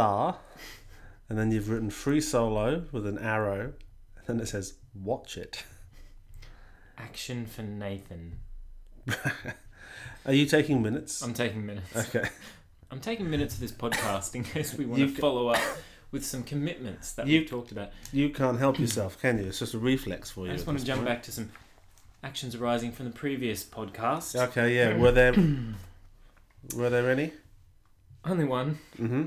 star, and then you've written free solo with an arrow, and then it says watch it. Action for Nathan. Are you taking minutes? I'm taking minutes. okay. I'm taking minutes of this podcast in case we want You to follow up with some commitments that You- we've talked about. You can't help yourself, can you? It's just a reflex for you. I just want to jump point. back to some actions arising from the previous podcast. Okay, yeah. Were there were there any? Only one. Mm-hmm.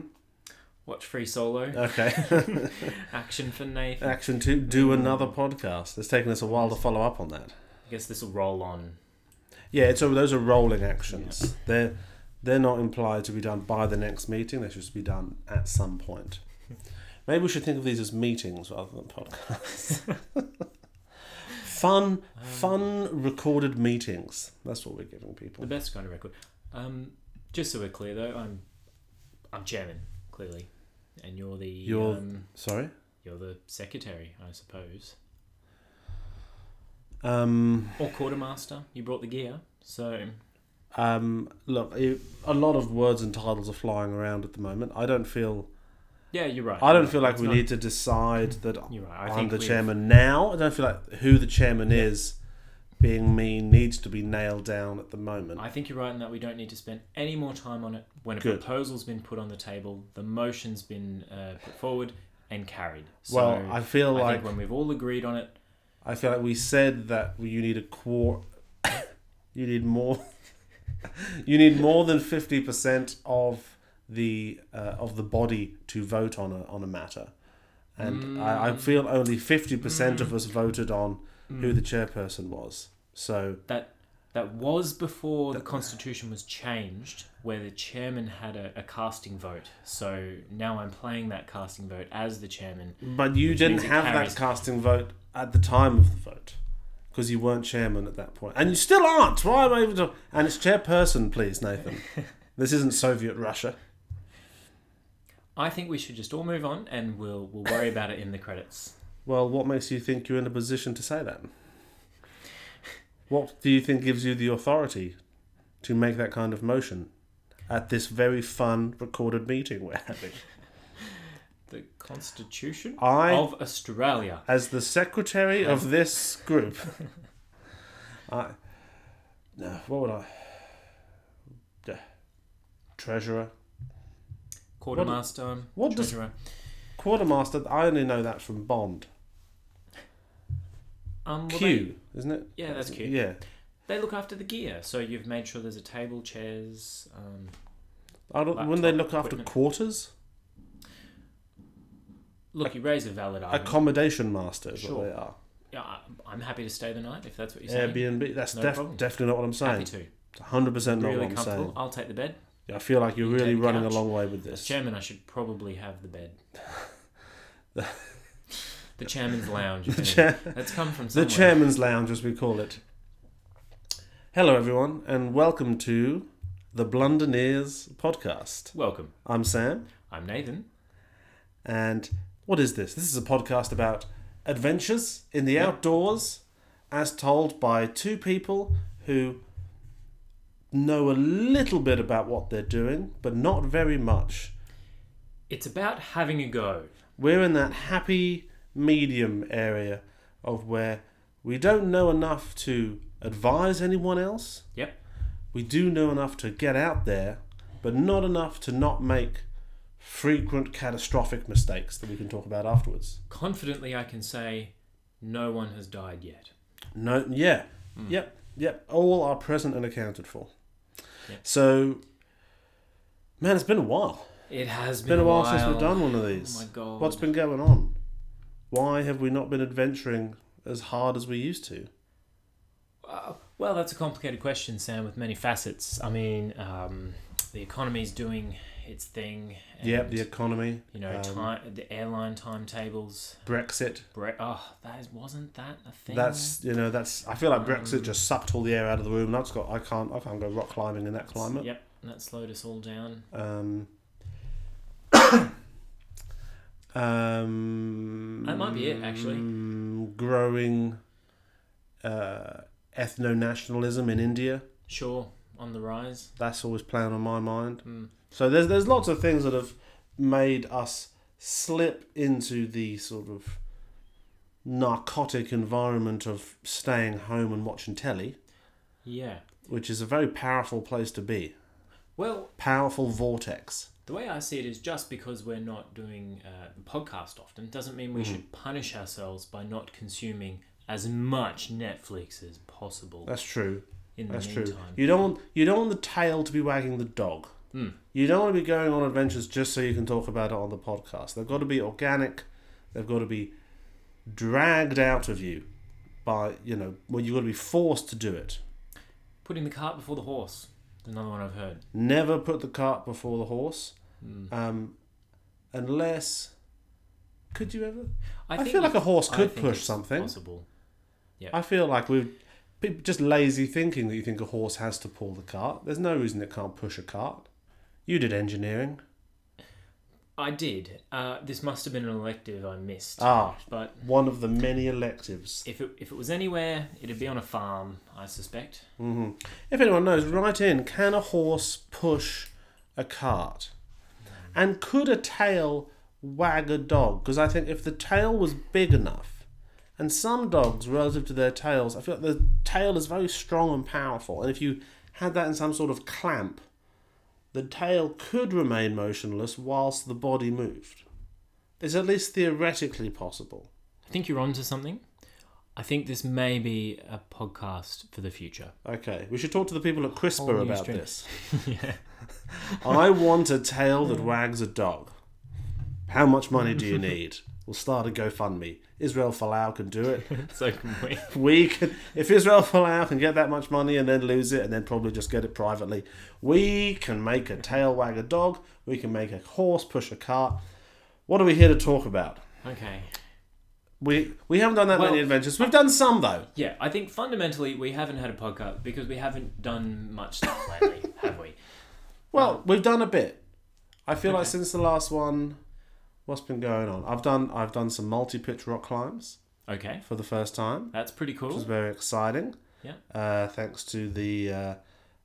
Watch Free Solo. Okay. Action for Nathan. Action to do another podcast. It's taken us a while to follow up on that. I guess this will roll on. Yeah, so those are rolling actions. They're they're not implied to be done by the next meeting. They should be done at some point. Maybe we should think of these as meetings rather than podcasts. fun, fun recorded meetings. That's what we're giving people. The best kind of record. Um, just so we're clear, though, I'm I'm chairman clearly, and you're the You're- um, Sorry. you're the secretary, I suppose, Um, or quartermaster. You brought the gear, so um, look, it- a lot of words and titles are flying around at the moment. I don't feel. yeah, you're right. I don't feel like It's we not- need to decide that You're right. I I'm think the we've- chairman now. I don't feel like who the chairman Yeah. is, being me, needs to be nailed down at the moment. I think you're right in that we don't need to spend any more time on it. When a Good. proposal's been put on the table, the motion's been uh, put forward and carried. So well, I feel I like when we've all agreed on it, I feel like we said that you need a quar you need more. you need more than fifty percent of the uh, of the body to vote on a on a matter, and I, I Mm. feel only fifty percent of us voted on who the chairperson was. So that that was before the constitution was changed, where the chairman had a, a casting vote. So now I'm playing that casting vote as the chairman. But you didn't have that casting vote at the time of the vote because you weren't chairman at that point, and you still aren't. Why am I even? To... And it's chairperson, please, Nathan. this isn't Soviet Russia. I think we should just all move on, and we'll we'll worry about it in the credits. Well, what makes you think you're in a position to say that? What do you think gives you the authority to make that kind of motion at this very fun recorded meeting we're having? The Constitution I- of Australia. As the secretary of this group, I no, what would I? Yeah. Treasurer, Quartermaster, what does- treasurer. quartermaster. I only know that from Bond. Um, well, Q, isn't it? Yeah, that's cute. Yeah. They, look after the gear, so you've made sure there's a table, chairs. Um, I don't, wouldn't they look after equipment. quarters? look, you raise a valid argument. Accommodation master is Sure. what they are. yeah, I- I'm happy to stay the night if that's what you're saying. Airbnb. That's No def- problem. definitely not what I'm saying. Happy to. Hundred percent not really what I'm comfortable. saying. I'll take the bed. Yeah, I feel like you're You really take the running a couch. long way with As this. chairman, I should probably have the bed. the chairman's lounge. The, chair- That's come from somewhere. the chairman's lounge, as we call it. Hello, everyone, and welcome to the Blunderneers podcast. Welcome. I'm Sam, I'm Nathan. and what is this? This is a podcast about adventures in the outdoors, as told by two people who know a little bit about what they're doing, but not very much. It's about having a go. we're in that happy medium area of where we don't know enough to advise anyone else. Yep. We do know enough to get out there, but not enough to not make frequent catastrophic mistakes that we can talk about afterwards. Confidently, I can say no one has died yet. No, yeah, hmm. yep, yep. All are present and accounted for. Yep. So, man, it's been a while. It has It's been, been a while since we've done one of these. Oh my god. What's been going on? Why have we not been adventuring as hard as we used to? Uh, well, that's a complicated question, Sam, with many facets. I mean, um, the economy's doing its thing. And, Yep, the economy, You know, um, time, the airline timetables. Brexit. Bre- oh, that is, wasn't that a thing? That's you know that's I feel like Brexit Um, just sucked all the air out of the room. And I've got I can't I can't go rock climbing in that climate. Yep, that slowed us all down. Um, um, That might be it, actually. Growing uh, ethno nationalism in India. Sure. on the rise. That's always playing on my mind. Mm. So there's there's lots of things that have made us slip into the sort of narcotic environment of staying home and watching telly, Yeah. which is a very powerful place to be. Well, Powerful vortex. The way I see it is just because we're not doing uh, the podcast often doesn't mean we Mhm. should punish ourselves by not consuming as much Netflix as possible That's true. in the That's meantime. true. You don't want you don't want the tail to be wagging the dog. Mm. You don't want to be going on adventures just so you can talk about it on the podcast. They've got to be organic. They've got to be dragged out of you by you know when you've got to be forced to do it. Putting the cart before the horse. Another one I've heard. Never put the cart before the horse, Mm. um, unless. Could you ever? I, think feel like a horse I could push something. Possible. Yeah. I feel like we've people just lazy thinking that you think a horse has to pull the cart. There's no reason it can't push a cart. You did engineering. I did. Uh, this must have been an elective I missed. Ah, But one of the many electives. if it, if it was anywhere, it'd be on a farm, I suspect. hmm If anyone knows, write in. Can a horse push a cart? And could a tail wag a dog? Because I think if the tail was big enough, and some dogs, relative to their tails, I feel like the tail is very strong and powerful. And if you had that in some sort of clamp, the tail could remain motionless whilst the body moved. It's at least theoretically possible. I think you're onto something. I think this may be a podcast for the future. Okay, we should talk to the people at CRISPR about this. yeah. I want a tail that wags a dog. How much money do you need? We'll start a GoFundMe. Israel Folau can do it. So can we. We can, if Israel Folau can get that much money and then lose it and then probably just get it privately, we can make a tail wag a dog. We can make a horse push a cart. What are we here to talk about? Okay. We we haven't done that Well, many adventures. We've done some though. Yeah, I think fundamentally we haven't had a podcast because we haven't done much stuff lately, have we? Well, we've done a bit. I feel like since the last one, what's been going on? I've done I've done some multi-pitch rock climbs Okay, for the first time. that's pretty cool. which was cool. very exciting. Yeah. Uh, thanks to the uh,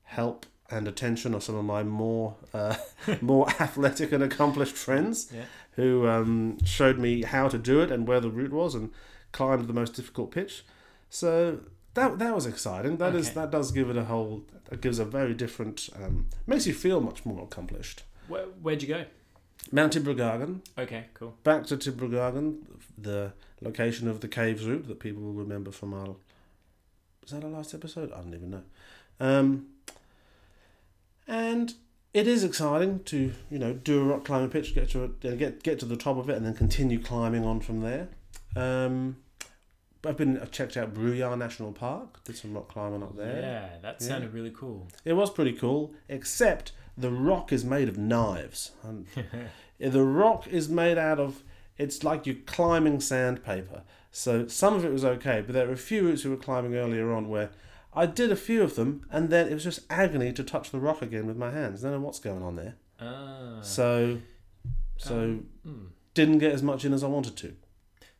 help and attention of some of my more uh, more athletic and accomplished friends, Yeah. who um, showed me how to do it and where the route was, and climbed the most difficult pitch. So that that was exciting. That is Okay. that does give it a whole. It gives a very different. Um, makes you feel much more accomplished. Where, where'd you go? Mount Tibrogargan, Okay, cool. back to Tibrogargan, the location of the caves route that people will remember from our. Was that our last episode? I don't even know. Um, and it is exciting to you know do a rock climbing pitch, get to uh, get get to the top of it, and then continue climbing on from there. Um, I've been I checked out Bruyar National Park, did some rock climbing up there. Yeah, that Yeah. sounded really cool. It was pretty cool, except the rock is made of knives. And the rock is made out of, it's like you're climbing sandpaper. So some of it was okay, but there were a few routes we were climbing earlier on where I did a few of them, and then it was just agony to touch the rock again with my hands. I don't know what's going on there. Ah. So, so Um, hmm. didn't get as much in as I wanted to.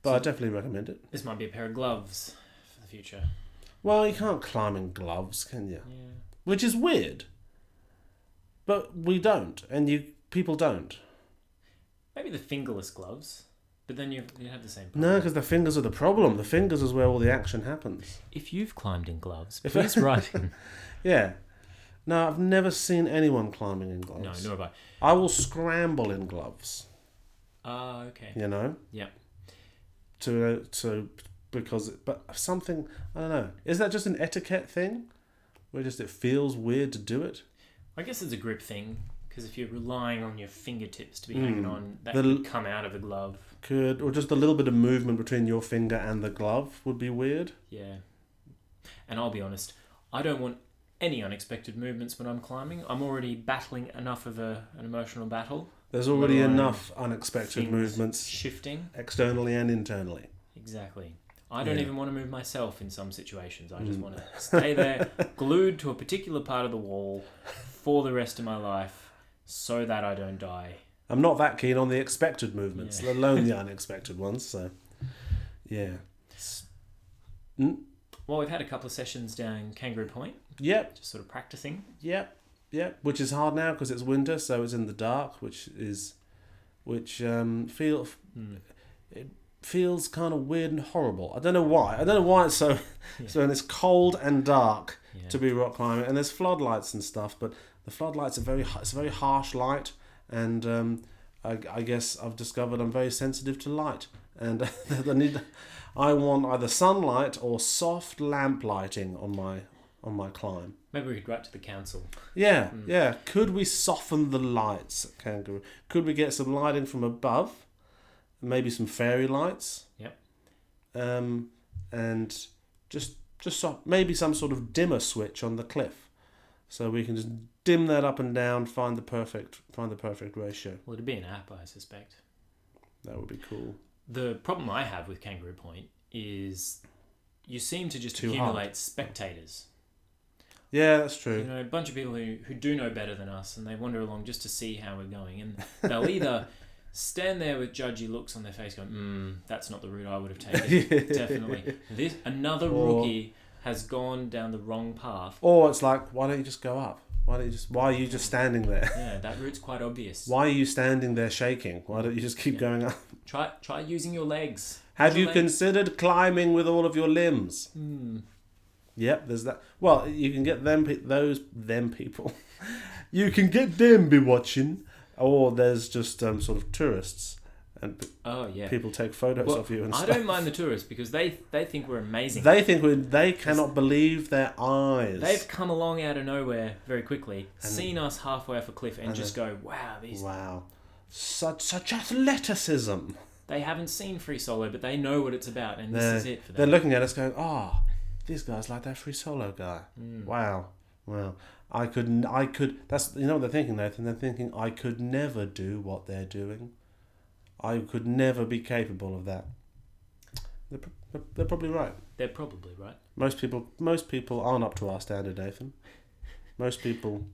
But I So- definitely recommend it. This might be a pair of gloves for the future. Well, you can't climb in gloves, can you? Yeah. Which is weird. But we don't, and you people don't. Maybe the fingerless gloves, but then you you have the same. Problem. No, because the fingers are the problem. The fingers is where all the action happens. If you've climbed in gloves, If- please write in. Yeah. No, I've never seen anyone climbing in gloves. no, nor have I I will scramble in gloves. I. Ah, okay. You know. Yeah. To uh, to because but something I don't know. Is that just an etiquette thing, where just it feels weird to do it? I guess it's a grip thing because if you're relying on your fingertips to be hanging Mm. on, that The could come out of a glove. Could or just a little bit of movement between your finger and the glove would be weird. Yeah. And I'll be honest, I don't want any unexpected movements when I'm climbing. I'm already battling enough of a, an emotional battle. There's already enough unexpected movements Shifting. externally and internally. Exactly. I don't Yeah. even want to move myself in some situations. I just Mm. want to stay there, glued to a particular part of the wall for the rest of my life so that I don't die. I'm not that keen on the expected movements, Yeah. let alone the unexpected ones. So, yeah. Mm, Well, we've had a couple of sessions down Kangaroo Point, Yep, just sort of practicing. yep, yep. Which is hard now because it's winter, so it's in the dark, which is, which um feel Hmm. feels kind of weird and horrible. I don't know why. I don't know why it's so. Yeah. So and it's cold and dark Yeah. to be rock climbing, and there's floodlights and stuff, but the floodlights are very. It's a very harsh light, and um, I, I guess I've discovered I'm very sensitive to light, and I need. I want either sunlight or soft lamp lighting on my on my climb. Maybe we could write to the council. Yeah, Mm. yeah. Could we soften the lights at Kangaroo? Could we get some lighting from above? Maybe some fairy lights. Yep. Um, and just just so, maybe some sort of dimmer switch on the cliff, so we can just dim that up and down, find the perfect find the perfect ratio. Well, it'd be an app, I suspect. That would be cool. The problem I have with Kangaroo Point is you seem to just Too accumulate spectators. Yeah, that's true. You know, a bunch of people who, who do know better than us and they wander along just to see how we're going. And they'll either stand there with judgy looks on their face going, mm, that's not the route I would have taken. Definitely. This Another Or- rookie has gone down the wrong path. Or it's like, why don't you just go up? Why don't you just? Why are you just standing there? Yeah, that route's quite obvious. Why are you standing there shaking? Why don't you just keep Yeah. going up? Try try using your legs. Have your you legs. considered climbing with all of your limbs? Hmm. Yep, there's that. Well, you can get them, pe- those, them people. you can get them be watching, or there's just um, sort of tourists, and Oh yeah. people take photos Well, of you and I stuff. don't mind the tourists because they they think we're amazing. They think we they cannot believe their eyes. They've come along out of nowhere very quickly, And- seen us halfway off a cliff, and and just go, "Wow, these." wow, such such athleticism. They haven't seen Free Solo, but they know what it's about, and They're- this is it for They're looking at us, going, "Ah, these guys like that free solo guy." Mm. Wow. Wow. I could, I could, that's, you know what they're thinking, Nathan? They're thinking, I could never do what they're doing. I could never be capable of that. They're, they're, probably right. They're probably right. Most people, most people aren't up to our standard, Nathan. Most people,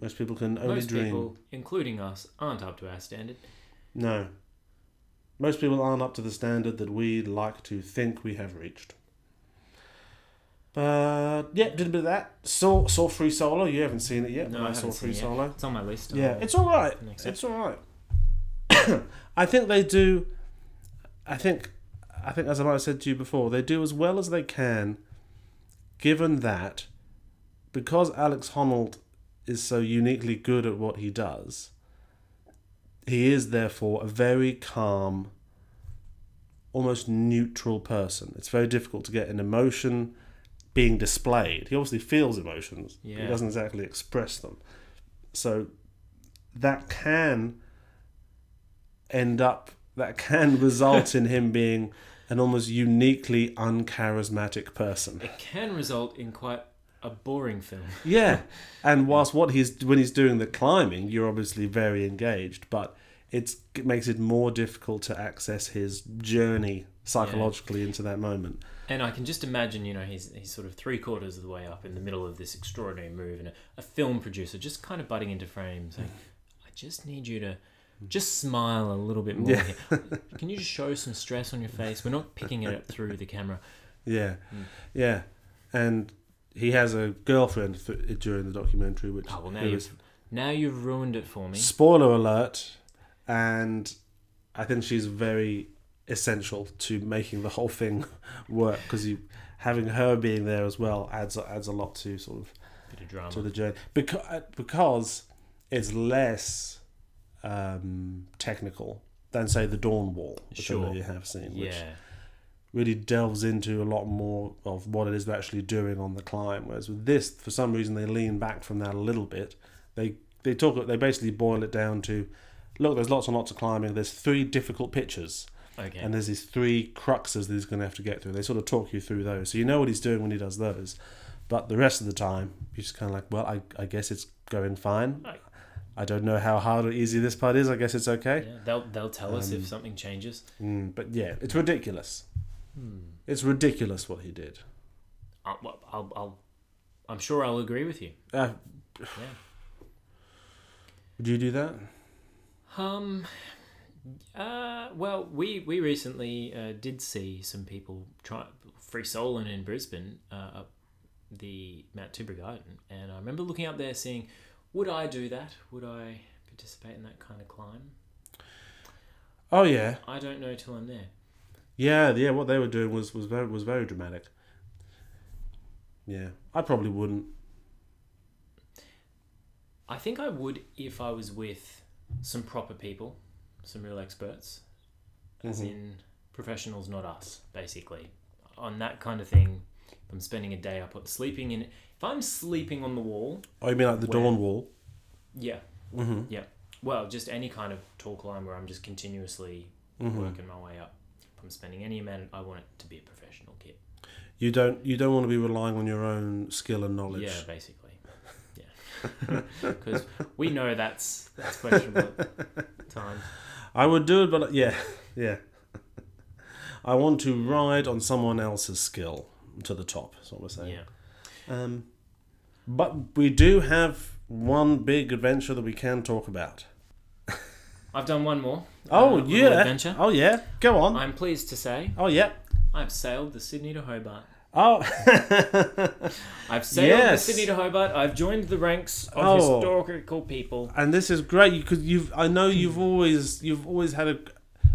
most people can only Most dream. people, including us, aren't up to our standard. No. Most people aren't up to the standard that we'd like to think we have reached. But yeah, did a bit of that. Saw saw Free Solo. You haven't seen it yet. No, I I saw Free it. Solo. It's on my list. Yeah, it's all right. It's all right. I think they do. I think, I think as I might have said to you before, they do as well as they can. Given that, because Alex Honnold is so uniquely good at what he does, he is therefore a very calm, almost neutral person. It's very difficult to get an emotion being displayed. He obviously feels emotions. but Yeah. He doesn't exactly express them. So that can end up that can result in him being an almost uniquely uncharismatic person. It can result in quite a boring film. Yeah, and whilst what he's when he's doing the climbing, you're obviously very engaged, but it makes it more difficult to access his journey psychologically into that moment. And I can just imagine, you know, he's, he's sort of three quarters of the way up in the middle of this extraordinary move, and a, a film producer just kind of butting into frame, saying, I just need you to just smile a little bit more Yeah. here. Can you just show some stress on your face? We're not picking it up through the camera. Yeah, Mm. yeah, and he has a girlfriend th- during the documentary, which Oh, well, now you've, now you've ruined it for me. spoiler alert, and I think she's very essential to making the whole thing work because you having her being there as well adds adds a lot to sort of Bit of drama. to the journey because because it's less um, technical than say the Dawn Wall, which I know you have seen, which yeah. really delves into a lot more of what it is they're actually doing on the climb. Whereas with this, for some reason, they lean back from that a little bit. They they talk they basically boil it down to, look, there's lots and lots of climbing. There's three difficult pitches, Okay. and there's these three cruxes that he's going to have to get through. They sort of talk you through those, so you know what he's doing when he does those. But the rest of the time, you're just kind of like, well, I, I guess it's going fine. Right. I don't know how hard or easy this part is. I guess it's okay. yeah, they'll, they'll tell us Um, if something changes. Mm, but yeah, it's ridiculous. Hmm. It's ridiculous what he did. I'll, I'll, I'll, I'm sure I'll agree with you. Uh, Yeah. would you do that? Um. Uh. Well, we we recently uh, did see some people try free soling in Brisbane. Uh, the Mount Tibrogargan, and I remember looking up there, seeing, would I do that? Would I participate in that kind of climb? Oh yeah, I don't know till I'm there. yeah, yeah. What they were doing was was very was very dramatic. Yeah, I probably wouldn't. I think I would if I was with some proper people, some real experts, as Mhm. in professionals, not us, basically. On that kind of thing, if I'm spending a day up at sleeping in. If I'm sleeping on the wall, Oh, you mean like the Where? dawn wall? yeah, Mm-hmm. well, just any kind of tall climb where I'm just continuously Mm-hmm. working my way up. If I'm spending any amount, I want it to be a professional kit. You don't you don't want to be relying on your own skill and knowledge. Yeah, basically. Because we know that's that's questionable at times. I would do it, but yeah, yeah. I want to ride on someone else's skill to the top. That's what we're saying. Yeah. Um, but we do have one big adventure that we can talk about. I've done one more. Oh uh, yeah. adventure. Oh yeah. Go on. I'm pleased to say Oh yeah. I've sailed the Sydney to Hobart. Oh. I've sailed Yes. the Sydney to Hobart. I've joined the ranks of Oh. historical people. and this is great because you've. I know you've always you've always had a,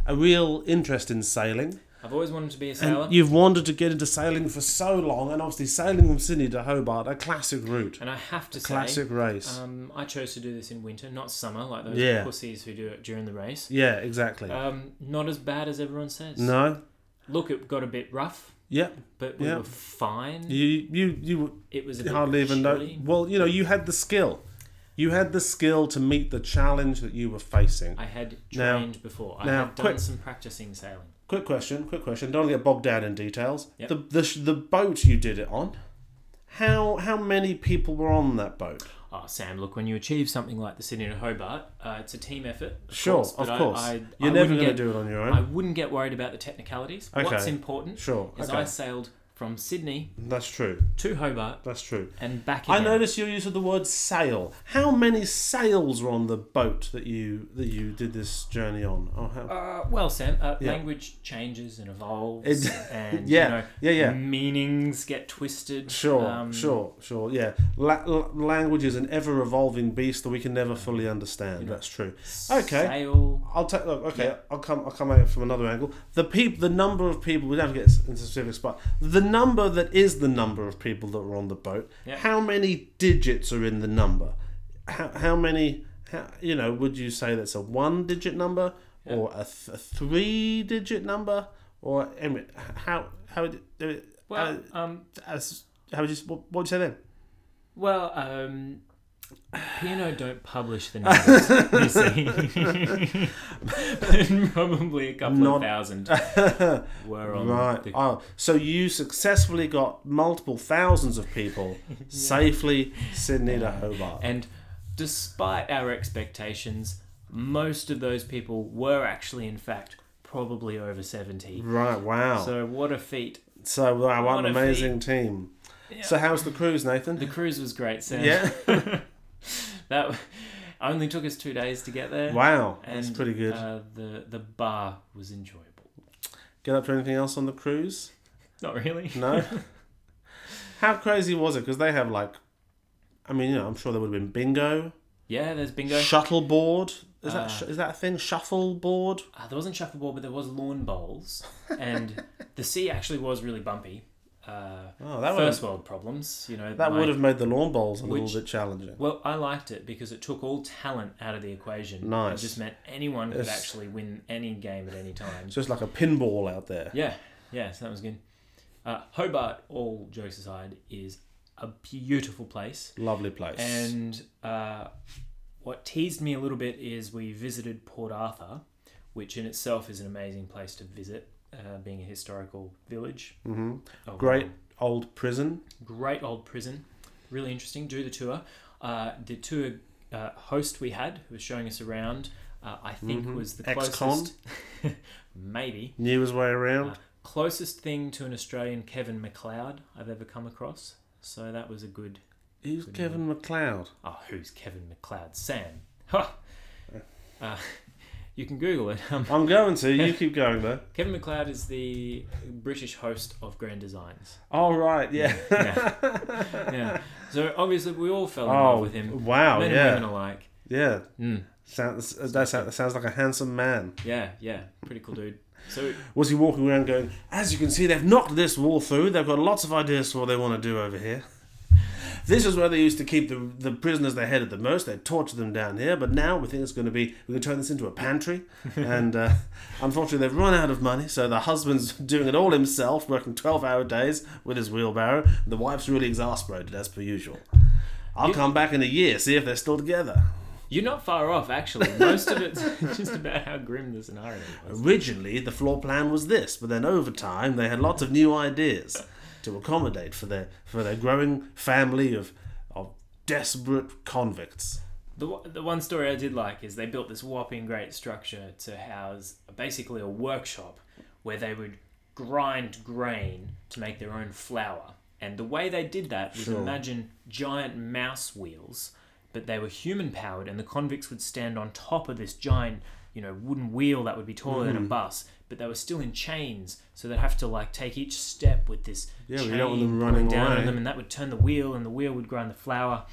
a real interest in sailing, I've always wanted to be a sailor, and you've wanted to get into sailing for so long. And obviously, sailing from Sydney to Hobart, a classic route, and I have to say, classic race. um, I chose to do this in winter, not summer, like those Yeah. pussies who do it during the race. yeah, exactly. Um, not as bad as everyone says. no. Look, it got a bit rough, Yeah. but we Yeah. were fine. You you you it was a bit hardly even know. Well, you know, you had the skill. You had the skill to meet the challenge that you were facing. I had Now- trained before. I now, had done quick- some practicing sailing. Quick question, quick question. Don't get bogged down in details. Yep. The, the the boat you did it on. How how many people were on that boat? Oh, Sam, look, when you achieve something like the Sydney to Hobart, uh, it's a team effort. Of Sure, course, of but I- course. I, You're I never going to do it on your own. I wouldn't get worried about the technicalities. What's important sure. is Okay. I sailed from Sydney That's true. to Hobart That's true. and back in I noticed your use of the word sail. How many sails were on the boat that you that you did this journey on? Oh, how, Uh, well, Sam, uh, Yeah. language changes and evolves, It- and yeah, you know, yeah, yeah. meanings get twisted. Sure, um, sure, sure. Yeah, La- la- language is an ever-evolving beast that we can never fully understand. You know, That's true. Okay. Sail. I'll take. Look, okay, Yeah. I'll come. I'll come at it from another angle. The peop, the number of people. We don't have to get into specifics, but the number that is the number of people that were on the boat. Yeah. How many digits are in the number? How, how many? How, you know, would you say that's a one-digit number Yeah. or a, th- a three-digit number or mean, how how would it, Well, um, as, how would you what, what would you say then? well, um, P&O don't publish the numbers, you see. Probably a couple Not- of thousand were on Right. the Oh, so you successfully got multiple thousands of people safely Sydney to Hobart. And despite our expectations, most of those people were actually, in fact, probably over 70. Right. Wow. So, what a feat. So wow, what what an amazing team. Yeah. So how's the cruise, Nathan? The cruise was great, Sam. yeah. that only took us two days to get there. wow. And, That's pretty good. Uh, the, the bar was enjoyable. Get up to anything else on the cruise? Not really. No. How crazy was it? Because they have like, I mean, you know, I'm sure there would have been bingo, Yeah, there's bingo. shuffleboard. Is Uh, that sh- is that a thing? Shuffleboard. Uh, there wasn't shuffleboard, but there was lawn bowls. And the sea actually was really bumpy. Uh, Oh, that first world problems, you know. that my- would have made the lawn bowls a little bit challenging. Well, I liked it because it took all talent out of the equation. Nice. It just meant anyone could actually win any game at any time. It's just like a pinball out there. Yeah, yeah, so that was good. Uh, Hobart, all jokes aside, is a beautiful place. Lovely place. And uh, what teased me a little bit is we visited Port Arthur, which in itself is an amazing place to visit, uh, being a historical village. hmm Oh, Great old prison. great old prison. Really interesting. Do the tour. Uh, the tour uh, host we had, who was showing us around, uh, I think Mhm. was the Ex-con? closest. maybe Knew his way around. Uh, closest thing to an Australian Kevin McCloud I've ever come across. So that was a good. Who's Kevin McCloud? Oh, who's Kevin McCloud? Sam. Ha. You can Google it. Um, I'm going to. You keep going though. Kevin McCloud is the British host of Grand Designs. All right. Yeah. Yeah. So obviously we all fell in oh love with him. wow. Men and Yeah. women alike. Yeah. Mm. Sounds, that sounds like a handsome man. Yeah, yeah. Pretty cool dude. So Was he walking around going, as you can see, they've knocked this wall through. They've got lots of ideas for what they want to do over here. This is where they used to keep the, the prisoners they hated the most. They tortured them down here, but now we think it's going to be, we're going to turn this into a pantry. and uh, unfortunately, they've run out of money, so the husband's doing it all himself, working 12 hour days with his wheelbarrow. The wife's really exasperated, as per usual. I'll You- come back in a year, see if they're still together. you're not far off actually. Most of it's just about how grim the scenario was. Originally, the floor plan was this, but then over time, they had lots of new ideas to accommodate for their for their growing family of of desperate convicts. The, one- the one story I did like is they built this whopping great structure to house basically a workshop where they would grind grain to make their own flour. And the way they did that was Sure. imagine giant mouse wheels, but they were human powered, and the convicts would stand on top of this giant, you know, wooden wheel that would be taller than a Mhm. bus. But they were still in chains, so they'd have to like take each step with this Yeah, chain them running down away. on them, and that would turn the wheel, and the wheel would grind the flour,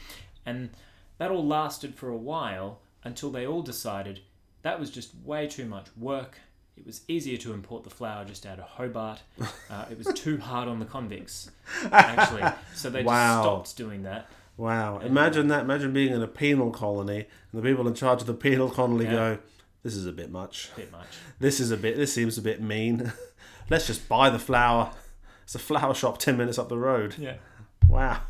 and that all lasted for a while until they all decided that was just way too much work. It was easier to import the flour just out of Hobart. Uh, it was too hard on the convicts, actually. So they Wow. just stopped doing that. Wow! Imagine that. Imagine being in a penal colony and the people in charge of the penal colony Yeah. go, "This is a bit much. Bit much. This is a bit. This seems a bit mean. Let's just buy the flour. It's a flower shop ten minutes up the road. Yeah. Wow.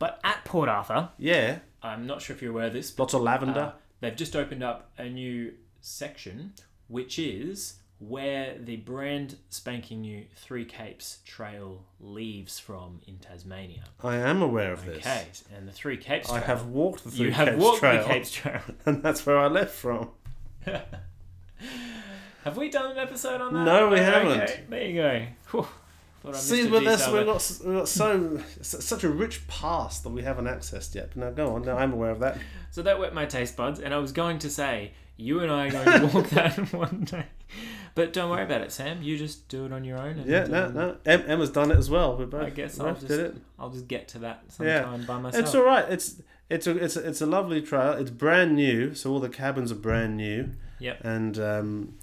But at Port Arthur, Yeah. I'm not sure if you're aware of this, Lots of lavender. uh, they've just opened up a new section, which is where the brand spanking new Three Capes Trail leaves from in Tasmania. I am aware of this. Okay, and the Three Capes I have walked the Three you have walked Trail, the Capes Trail. and that's where I left from. have we done an episode on that? No, we Okay, haven't. There you go. Whew. Thought I See, with this, we've got we've got so such a rich past that we haven't accessed yet. But now go on. Now I'm aware of that. So that wet my taste buds, and I was going to say you and I are going to walk that one day, but don't worry about it, Sam. You just do it on your own. And, Yeah, no, no. Em, Emma's done it as well. We both, I guess I'll just. I'll just get to that Yeah. sometime by myself. It's all right. It's it's a it's a, it's a lovely trail. It's brand new, so all the cabins are brand new. Yep. And um,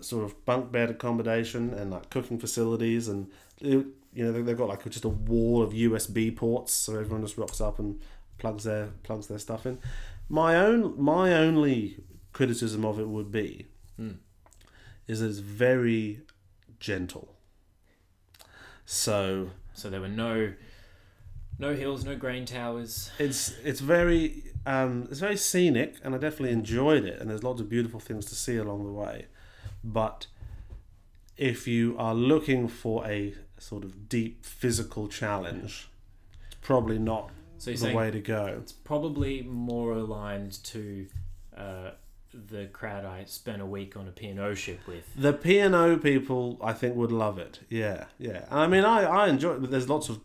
sort of bunk bed accommodation and like cooking facilities and you know they- they've got like just a wall of USB ports, so everyone just rocks up and plugs their plugs their stuff in. My own my only criticism of it would be Hmm. is that it's very gentle. So So there were no no hills, no grain towers. it's it's very um, it's very scenic and I definitely enjoyed it and there's lots of beautiful things to see along the way but if you are looking for a sort of deep physical challenge it's probably not So the way to go it's probably more aligned to uh, the crowd I spent a week on a P&O ship with. the P&O people I think would love it yeah yeah I mean I, I enjoy it but there's lots of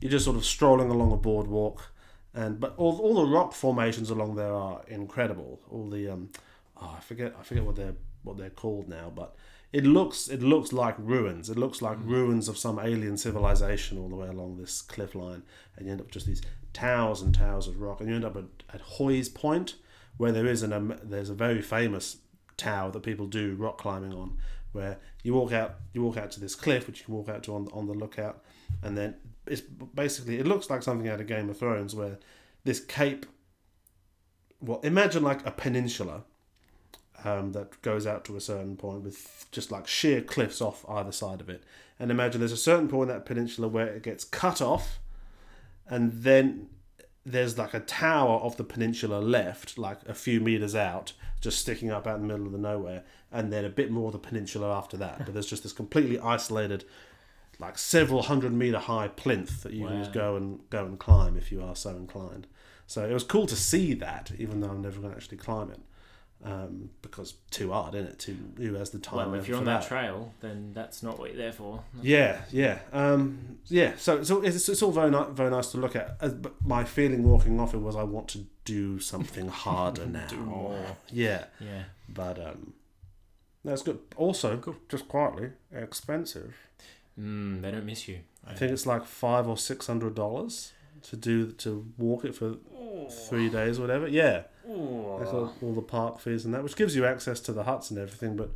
you're just sort of strolling along a boardwalk and but all, all the rock formations along there are incredible. All the um oh I forget I forget what they're what they're called now but it looks it looks like ruins. It looks like ruins of some alien civilization all the way along this cliff line and you end up just these towers and towers of rock and you end up at, at Hauy's Point where there is an um, there's a very famous tower that people do rock climbing on where you walk out you walk out to this cliff which you can walk out to on, on the lookout and then it's basically it looks like something out of Game of Thrones where this cape well imagine like a peninsula um, that goes out to a certain point with just like sheer cliffs off either side of it. And imagine there's a certain point in that peninsula where it gets cut off and then there's like a tower of the peninsula left like a few meters out just sticking up out in the middle of the nowhere. And then a bit more of the peninsula after that. But there's just this completely isolated like several hundred meter high plinth that you can just go and go and climb if you are so inclined. So it was cool to see that, even though I'm never going to actually climb it. um, because too hard, isn't it? Too who has the time? Well, if you're on that trail, then that's not what you're there for. Yeah, yeah, um, yeah. So it's all, it's, it's all very nice, very nice to look at. Uh, but my feeling walking off it was I want to do something harder now. Do more. Yeah, Yeah. but um, that's good. Also, just quietly, expensive. Mm, they don't miss you. I think it's like five or six hundred dollars to do to walk it for three days or whatever. Yeah, That's all, all the park fees and that, which gives you access to the huts and everything. But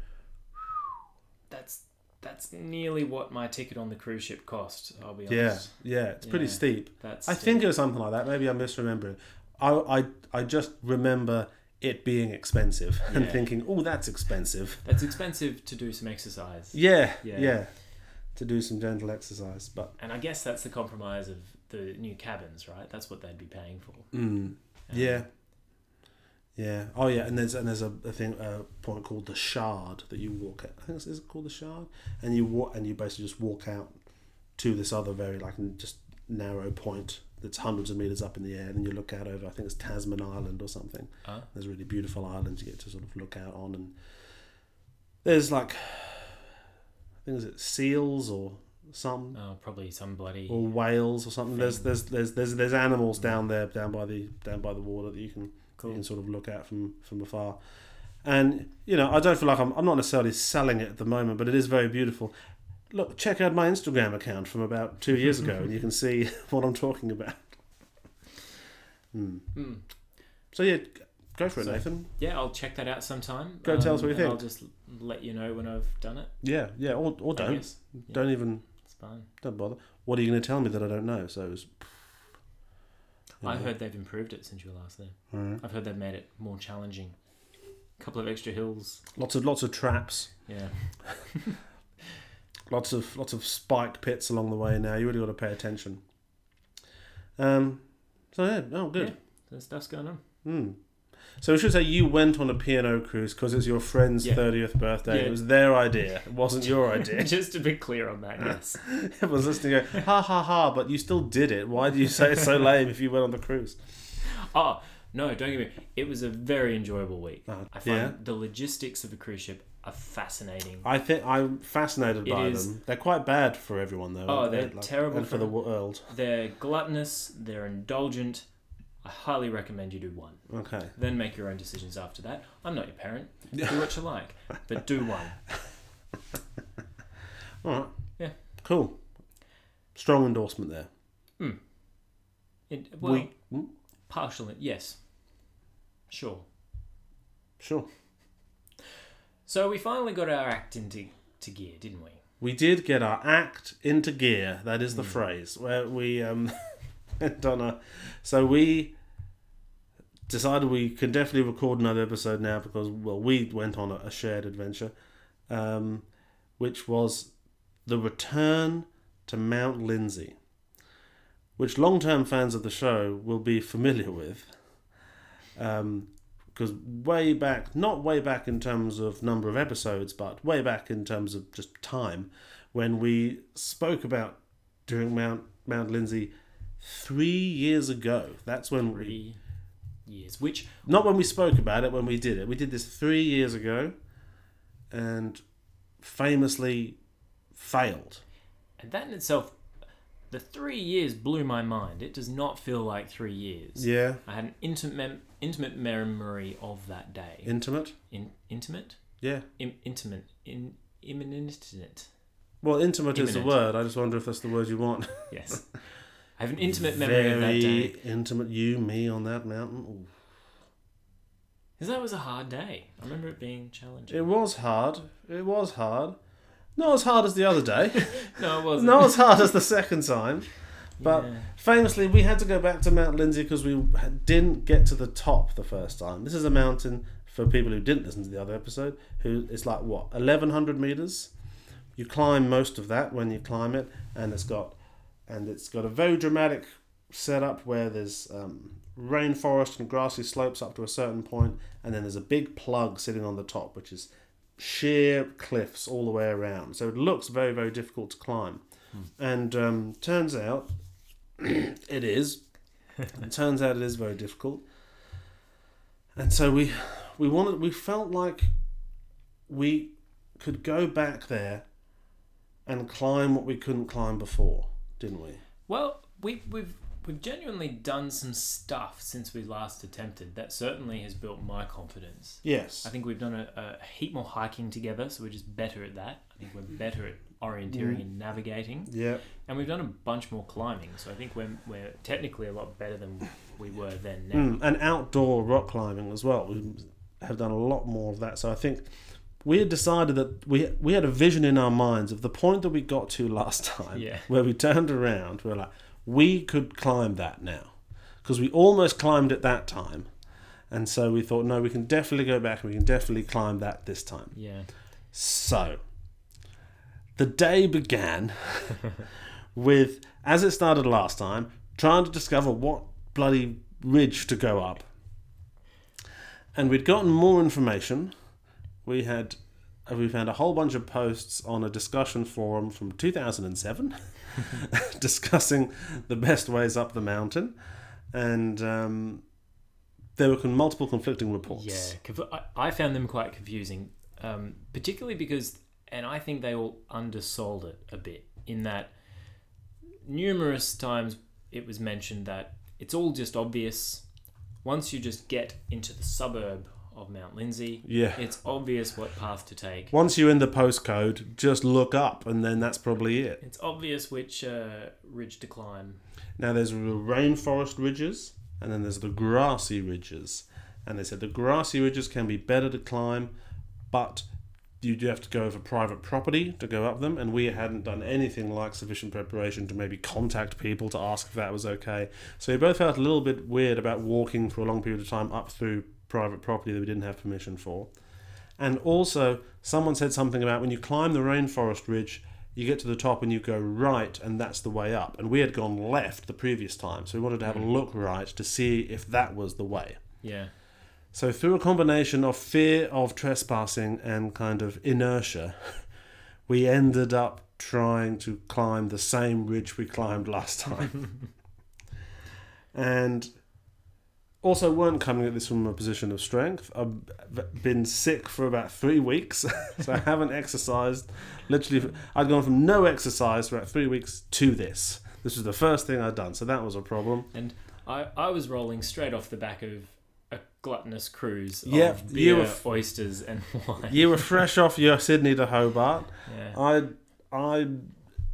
That's that's nearly what my ticket on the cruise ship cost. I'll be yeah, honest. yeah, yeah, it's pretty Yeah. steep. That's I think it was something like that. Maybe I'm misremembering. I I, I just remember it being expensive and thinking, oh, that's expensive. that's expensive to do some exercise. Yeah, Yeah. yeah, to do some gentle exercise. But And I guess that's the compromise of the new cabins, right? That's what they'd be paying for. mm, Um, yeah, yeah. Oh yeah, and there's and there's a, a thing a point called the Shard that you walk at. I think it's, is it called the Shard, and you walk and you basically just walk out to this other very like just narrow point that's hundreds of meters up in the air, and then you look out over. I think it's Tasman Island or something. Ah. There's really beautiful islands you get to sort of look out on, and there's like think is it seals or something Oh, probably some bloody. or whales or something. There's Thing. there's there's there's there's animals down there down by the down by the water that you can Cool. you can sort of look at from from afar. And you know, I don't feel like I'm I'm not necessarily selling it at the moment, but it is very beautiful. Look, check out my Instagram account from about two years ago, and you can see what I'm talking about. Hmm. Mm. So yeah, go for it, So- Nathan. Yeah, I'll check that out sometime. Go tell us what you think. I'll just let you know when I've done it. Yeah, yeah, or or don't guess. don't even It's fine. don't bother. What are you going to tell me that I don't know? So it was. you I heard they've improved it since you were last there. Alright. I've heard they've made it more challenging. A couple of extra hills. lots of lots of traps. Yeah. Lots of lots of spiked pits along the way now. You really got to pay attention. Um. So yeah. Oh, good. Yeah. So stuff's going on. Hmm. So we should say you went on a P&O cruise because it's your friend's Yeah. thirtieth birthday. Yeah. It was their idea. It wasn't your idea. just to be clear on that, yes. Everyone's listening. Go, ha ha ha! But you still did it. Why do you say it's so lame if you went on the cruise? Oh, no, don't get me. It was a very enjoyable week. Uh, I find yeah. the logistics of a cruise ship are fascinating. I think I'm fascinated It by is- them. They're quite bad for everyone though. Oh, aren't they're they? terrible and for for- the world. They're gluttonous, they're indulgent. I highly recommend you do one. Okay. Then make your own decisions after that. I'm not your parent. Do what you like, but do one. All right. Yeah. Cool. Strong endorsement there. It, well, we, mm, partial, yes. Sure. sure. So we finally got our act into to gear, didn't we? We did get our act into gear. That is the Hmm. phrase where we um, went on a. So we decided we could definitely record another episode now because well we went on a, a shared adventure, um, which was the return to Mount Lindesay, which long-term fans of the show will be familiar with. Um, because way back, not way back in terms of number of episodes, but way back in terms of just time, when we spoke about doing Mount Mount Lindesay three years ago. That's when we Three years. Which not when we spoke about it, when we did it. We did this three years ago, and famously failed. and that in itself the three years blew my mind. It does not feel like three years. Yeah, I had an intimate intimate memory of that day. intimate. In, intimate? Yeah. Im- intimate. In imminent. Well, intimate is the word. I just wonder if that's the word you want. Yes. I have an intimate memory of that Very day. intimate. You, me on that mountain. Ooh. Because that was a hard day. I remember it being challenging. It was hard. It was hard. Not as hard as the other day. no, it wasn't. Not as hard as the second time. But Yeah. famously, we had to go back to Mount Lindesay because we didn't get to the top the first time. This is a mountain for people who didn't listen to the other episode. Who it's like what eleven hundred meters. You climb most of that when you climb it, and it's got and it's got a very dramatic setup where there's um, rainforest and grassy slopes up to a certain point, and then there's a big plug sitting on the top, which is sheer cliffs all the way around. So it looks very very difficult to climb, and um, turns out it is. it turns out it is very difficult. And so we we wanted we felt like we could go back there and climb what we couldn't climb before, didn't we? Well, we, we've we've genuinely done some stuff since we last attempted. That certainly has built my confidence. Yes. I think we've done a, a heap more hiking together, so we're just better at that. I think we're better at orienteering Mm. and navigating, Yeah. and we've done a bunch more climbing. So I think we're we're technically a lot better than we were then. Now. Mm, and outdoor rock climbing as well. We have done a lot more of that. So I think we had decided that we we had a vision in our minds of the point that we got to last time, Yeah. where we turned around. We were like, we could climb that now, because we almost climbed it that time, and so we thought, no, we can definitely go back and we can definitely climb that this time. Yeah. So, the day began with, as it started last time, trying to discover what bloody ridge to go up. And we'd gotten more information. We had uh, we found a whole bunch of posts on a discussion forum from 2007 discussing the best ways up the mountain. And um, there were multiple conflicting reports. Yeah, I, I found them quite confusing, um, particularly because, and I think they all undersold it a bit in that numerous times it was mentioned that it's all just obvious. Once you just get into the suburb of Mount Lindesay, Yeah. it's obvious what path to take. Once you're in the postcode, just look up, and then that's probably it. It's obvious which uh, ridge to climb. Now, there's the rainforest ridges, and then there's the grassy ridges. And they said the grassy ridges can be better to climb, but you do have to go over private property to go up them. And we hadn't done anything like sufficient preparation to maybe contact people to ask if that was okay. So we both felt a little bit weird about walking for a long period of time up through private property that we didn't have permission for. And also, someone said something about when you climb the rainforest ridge, you get to the top and you go right, and that's the way up. And we had gone left the previous time, so we wanted to have a mm. look right to see if that was the way. Yeah. So, through a combination of fear of trespassing and kind of inertia, we ended up trying to climb the same ridge we climbed last time. and also weren't coming at this from a position of strength. I've been sick for about three weeks, so I haven't exercised. Literally, I'd gone from no exercise for about three weeks to this. This was the first thing I'd done, so that was a problem. And I, I was rolling straight off the back of a gluttonous cruise Yeah, of you beer, were oysters, and wine. You were fresh off your Sydney to Hobart. Yeah. I I'd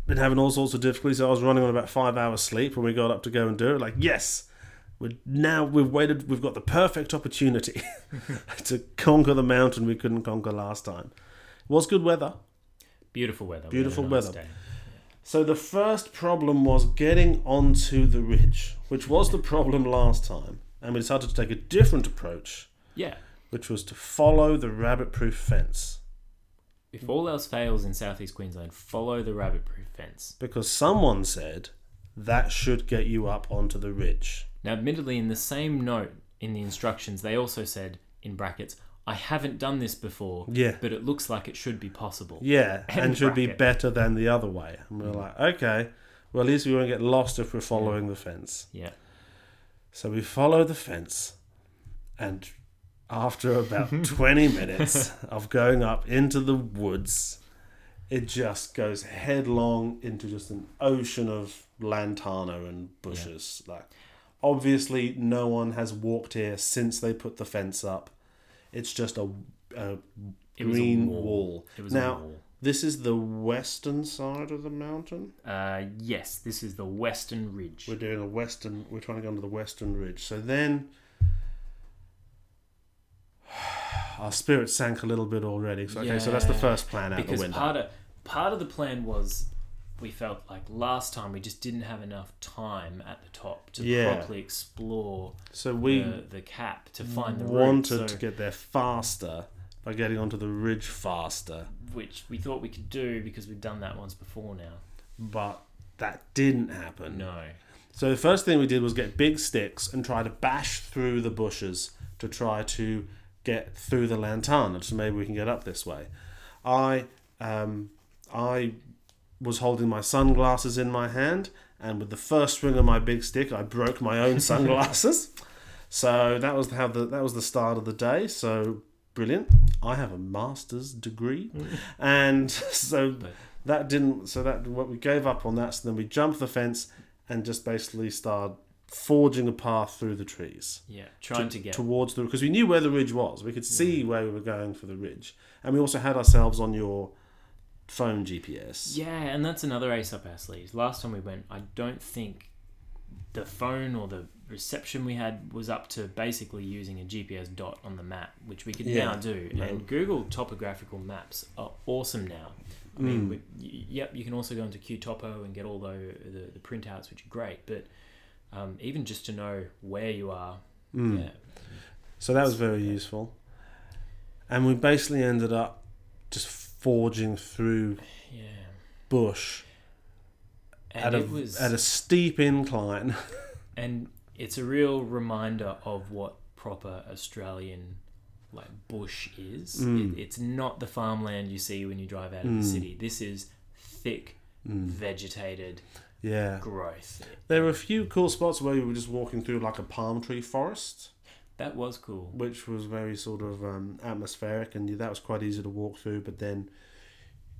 been having all sorts of difficulties. I was running on about five hours sleep when we got up to go and do it. Like, yes, we now we've waited. We've got the perfect opportunity to conquer the mountain we couldn't conquer last time. It was good weather. Beautiful weather. we Beautiful nice weather. day. So the first problem was getting onto the ridge, which was the problem last time, and we decided to take a different approach, Yeah. which was to follow the rabbit-proof fence. If all else fails in southeast Queensland, follow the rabbit-proof fence. because someone said that should get you up onto the ridge. Now, admittedly, in the same note in the instructions, they also said in brackets, "I haven't done this before, Yeah. but it looks like it should be possible." Yeah, and, And should be better than the other way. And we we're like, okay, well, at least we won't get lost if we're following the fence. Yeah. So we follow the fence, and after about 20 minutes of going up into the woods, it just goes headlong into just an ocean of lantana and bushes. Like, obviously, no one has walked here since they put the fence up. It's just a, a It was a green wall. wall. It was now, wall. this is the western side of the mountain. Uh, yes, this is the Western Ridge. We're doing a western. We're trying to go onto the western ridge. So then, our spirits sank a little bit already. So okay, so that's the first plan out the because window. part of part of the plan was we felt like last time we just didn't have enough time at the top to Yeah. properly explore so we the, the cap to find the wanted route, to get there faster by getting onto the ridge faster, which we thought we could do because we've done that once before now. but that didn't happen. No. So the first thing we did was get big sticks and try to bash through the bushes to try to get through the lantana, so maybe we can get up this way. I um, I was holding my sunglasses in my hand, and with the first swing of my big stick, I broke my own sunglasses. So that was how the that was the start of the day. So brilliant. I have a master's degree, and so that didn't. So that what we gave up on that. So then we jumped the fence and just basically started forging a path through the trees Yeah, trying to, get towards the because we knew where the ridge was. We could see where we were going for the ridge, and we also had ourselves on your phone GPS. Yeah, and that's another ace up our sleeves. Last time we went, I don't think the phone or the reception we had was up to basically using a GPS dot on the map, which we can Yeah. now do. No. And Google topographical maps are awesome now. I Mm. mean, we, yep, you can also go into QTopo and get all the, the, the printouts, which are great. But um, even just to know where you are, Mm. yeah, So that was very useful. And we basically ended up just forging through yeah. bush And at a, was at a steep incline. and it's a real reminder of what proper Australian like bush is. Mm. It, it's not the farmland you see when you drive out of Mm. the city. This is thick, Mm. vegetated Yeah. growth. There were a few cool spots where we were just walking through like a palm tree forest, That was cool. which was very sort of um, atmospheric, and that was quite easy to walk through. But then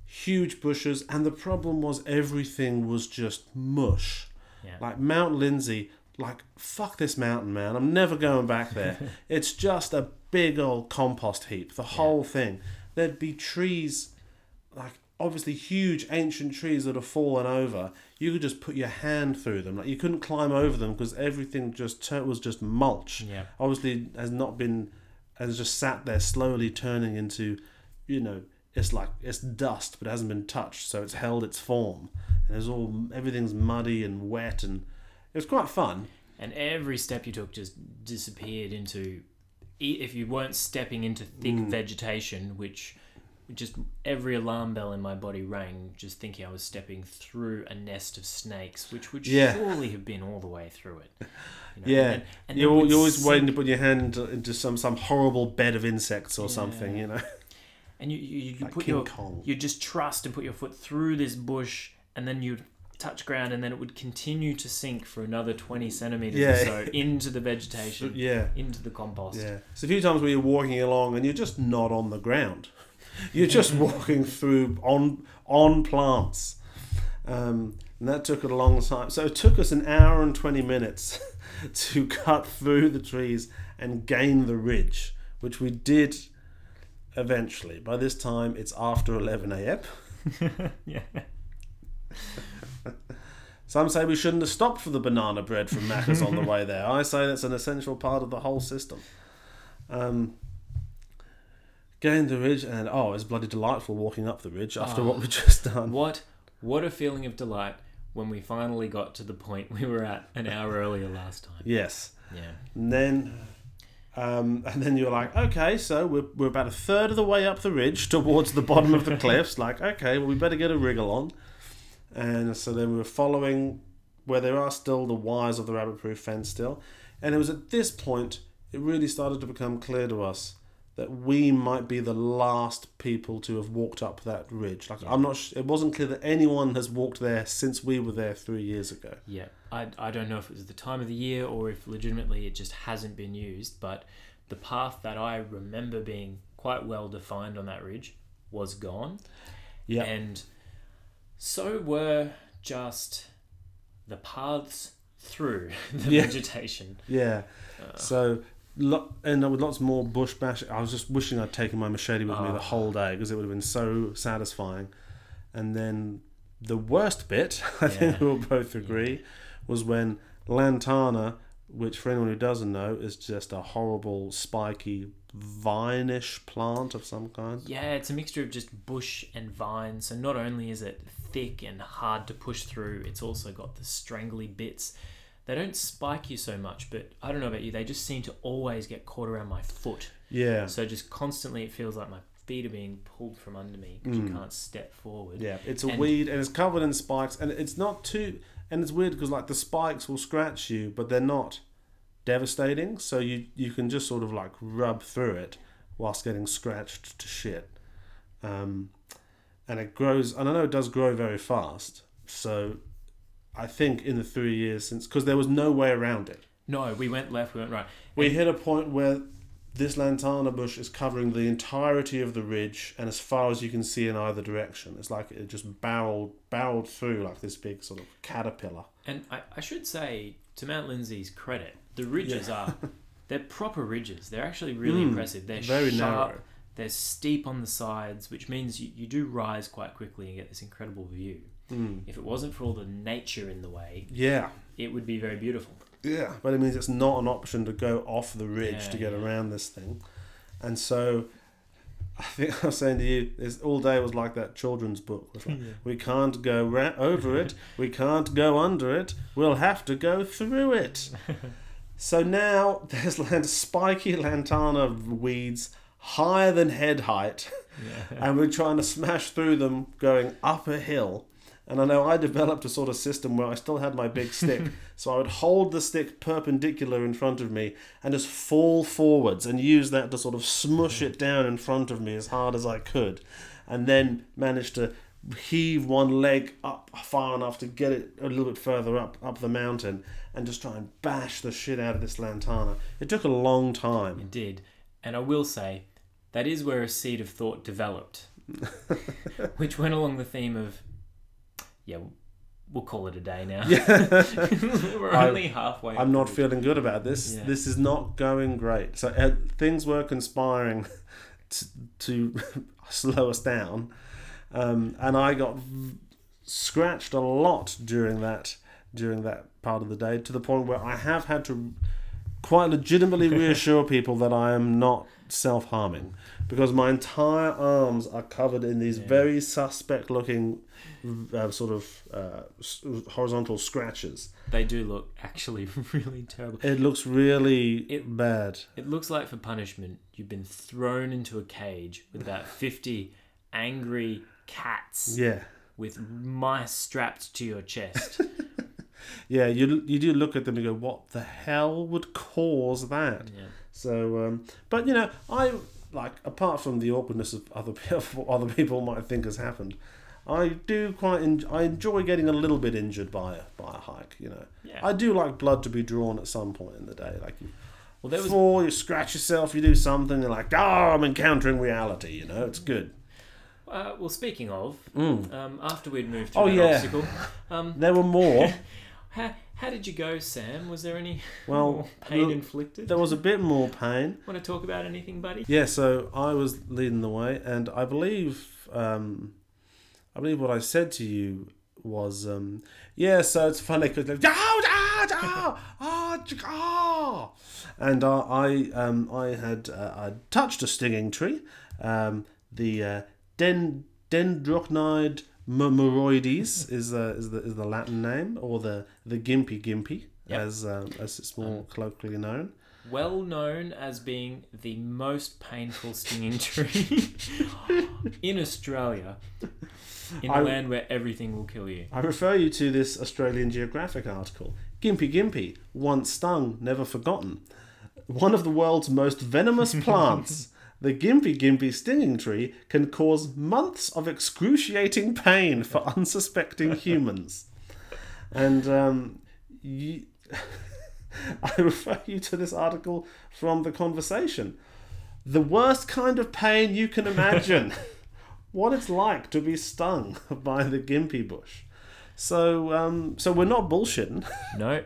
huge bushes, and the problem was everything was just mush. Yeah. Like Mount Lindesay, like fuck this mountain, man. I'm never going back there. it's just a big old compost heap. The whole thing. There'd be trees, like obviously huge ancient trees that have fallen over. You could just put your hand through them. Like you couldn't climb over them because everything just tur- was just mulch. Yeah. Obviously, has not been has just sat there slowly turning into, you know, it's like it's dust, but it hasn't been touched, so it's held its form. And it's all everything's muddy and wet, and it was quite fun. And every step you took just disappeared into if you weren't stepping into thick Mm. vegetation, which just every alarm bell in my body rang, just thinking I was stepping through a nest of snakes, which would Yeah. surely have been all the way through it. You know, Yeah. and, and You're, you're always sink- waiting to put your hand into, into some some horrible bed of insects or Yeah. something, you know, and you you, you like put King your Kong. you just trust and put your foot through this bush, and then you'd touch ground, and then it would continue to sink for another twenty centimeters Yeah. or so into the vegetation, yeah, into the compost. yeah. So a few times where you're walking along and you're just not on the ground. You're just walking through on on plants. Um, and that took a long time. So it took us an hour and 20 minutes to cut through the trees and gain the ridge, which we did eventually. By this time, it's after 11 a.m. yeah. Some say we shouldn't have stopped for the banana bread from Macca's on the way there. I say that's an essential part of the whole system. Um, gained the ridge, and oh, it was bloody delightful walking up the ridge after Ah. what we'd just done. What what a feeling of delight when we finally got to the point we were at an hour earlier last time. Yes. Yeah. And then, um, and then you're like, okay, so we're, we're about a third of the way up the ridge towards the bottom of the cliffs. Like, okay, well, we better get a wriggle on. And so then we were following where there are still the wires of the rabbit proof fence still. And it was at this point it really started to become clear to us that we might be the last people to have walked up that ridge. Like, I'm not, sh- it wasn't clear that anyone has walked there since we were there three years ago. Yeah. I, I don't know if it was the time of the year or if legitimately it just hasn't been used, but the path that I remember being quite well defined on that ridge was gone. Yeah. And so were just the paths through the Yeah. vegetation. Yeah. Uh, So, lo- and with lots more bush bash. I was just wishing I'd taken my machete with me Ah. the whole day because it would have been so satisfying. And then the worst bit, I think we'll both agree, was when lantana, which for anyone who doesn't know is just a horrible spiky vine-ish plant of some kind. Yeah, it's a mixture of just bush and vine. So not only is it thick and hard to push through, it's also got the strangly bits. They don't spike you so much, but I don't know about you, they just seem to always get caught around my foot. Yeah. So just constantly it feels like my feet are being pulled from under me because you Mm. can't step forward. Yeah, it's a And- weed and it's covered in spikes, and it's not too. And it's weird because like the spikes will scratch you, but they're not devastating. So you you can just sort of like rub through it whilst getting scratched to shit. Um, and it grows, and I know it does grow very fast. So I think in the three years since, because there was no way around it. No, we went left. We went right. We And- hit a point where this lantana bush is covering the entirety of the ridge and as far as you can see in either direction. It's like it just barreled barreled through like this big sort of caterpillar. And I, I should say, to Mount Lindesay's credit, the ridges are they're proper ridges. They're actually really Mm, impressive. They're very sharp. narrow. They're steep on the sides, which means you, you do rise quite quickly and get this incredible view. Mm. If it wasn't for all the nature in the way, Yeah. it would be very beautiful. Yeah, but it means it's not an option to go off the ridge Yeah, to get yeah. around this thing. And so I think I was saying to you, this all day was like that children's book. Like, We can't go ra- over it, we can't go under it, we'll have to go through it. so now there's land- spiky lantana weeds higher than head height, and we're trying to smash through them going up a hill. And I know I developed a sort of system where I still had my big stick. so I would hold the stick perpendicular in front of me and just fall forwards and use that to sort of smush it down in front of me as hard as I could. And then manage to heave one leg up far enough to get it a little bit further up up the mountain and just try and bash the shit out of this lantana. It took a long time. It did. And I will say, that is where a seed of thought developed, which went along the theme of, yeah, we'll call it a day now. We're I- only halfway. I'm not feeling good about this. Yeah. This is not going great. So uh, things were conspiring to, to slow us down, um, and I got scratched a lot during that during that part of the day to the point where I have had to quite legitimately reassure people that I am not self harming because my entire arms are covered in these Yeah. very suspect looking uh, sort of uh, horizontal scratches. They do look actually really terrible. It looks really It- bad. It looks like for punishment, you've been thrown into a cage with about 50 angry cats Yeah, with mice strapped to your chest. yeah. You you do look at them and go, "What the hell would cause that?" yeah. So, um, but you know, I like apart from the awkwardness of other people, other people might think has happened. I do quite. En- I enjoy getting a little bit injured by a by a hike. You know, Yeah. I do like blood to be drawn at some point in the day. Like you Well, there was fall, you scratch yourself, you do something, you're like, oh, I'm encountering reality. You know, it's good. Uh, well, speaking of, Mm. um, after we'd moved through Oh, yeah. obstacle, um, There were more. how, how did you go, Sam? Was there any Well, more pain the- inflicted? There was a bit more pain. Want to talk about anything, buddy? Yeah, so I was leading the way, and I believe, um, I believe what I said to you was, um, yeah. So it's funny because like, "Ah, ah, ah, ah, ah," and uh, I, um, I had, uh, I touched a stinging tree, um, the uh, den moroides is uh, is the is the Latin name, or the the gimpy gimpy, Yep. as um, as it's more colloquially known. Well known as being the most painful stinging tree in Australia, in a I- land where everything will kill you. I refer you to this Australian Geographic article. Gimpy Gimpy, once stung, never forgotten. One of the world's most venomous plants, the Gimpy Gimpy stinging tree can cause months of excruciating pain for unsuspecting humans. And um, you, I refer you to this article from the conversation. The worst kind of pain you can imagine. what it's like to be stung by the gimpy bush. So, um, so we're not bullshitting. No,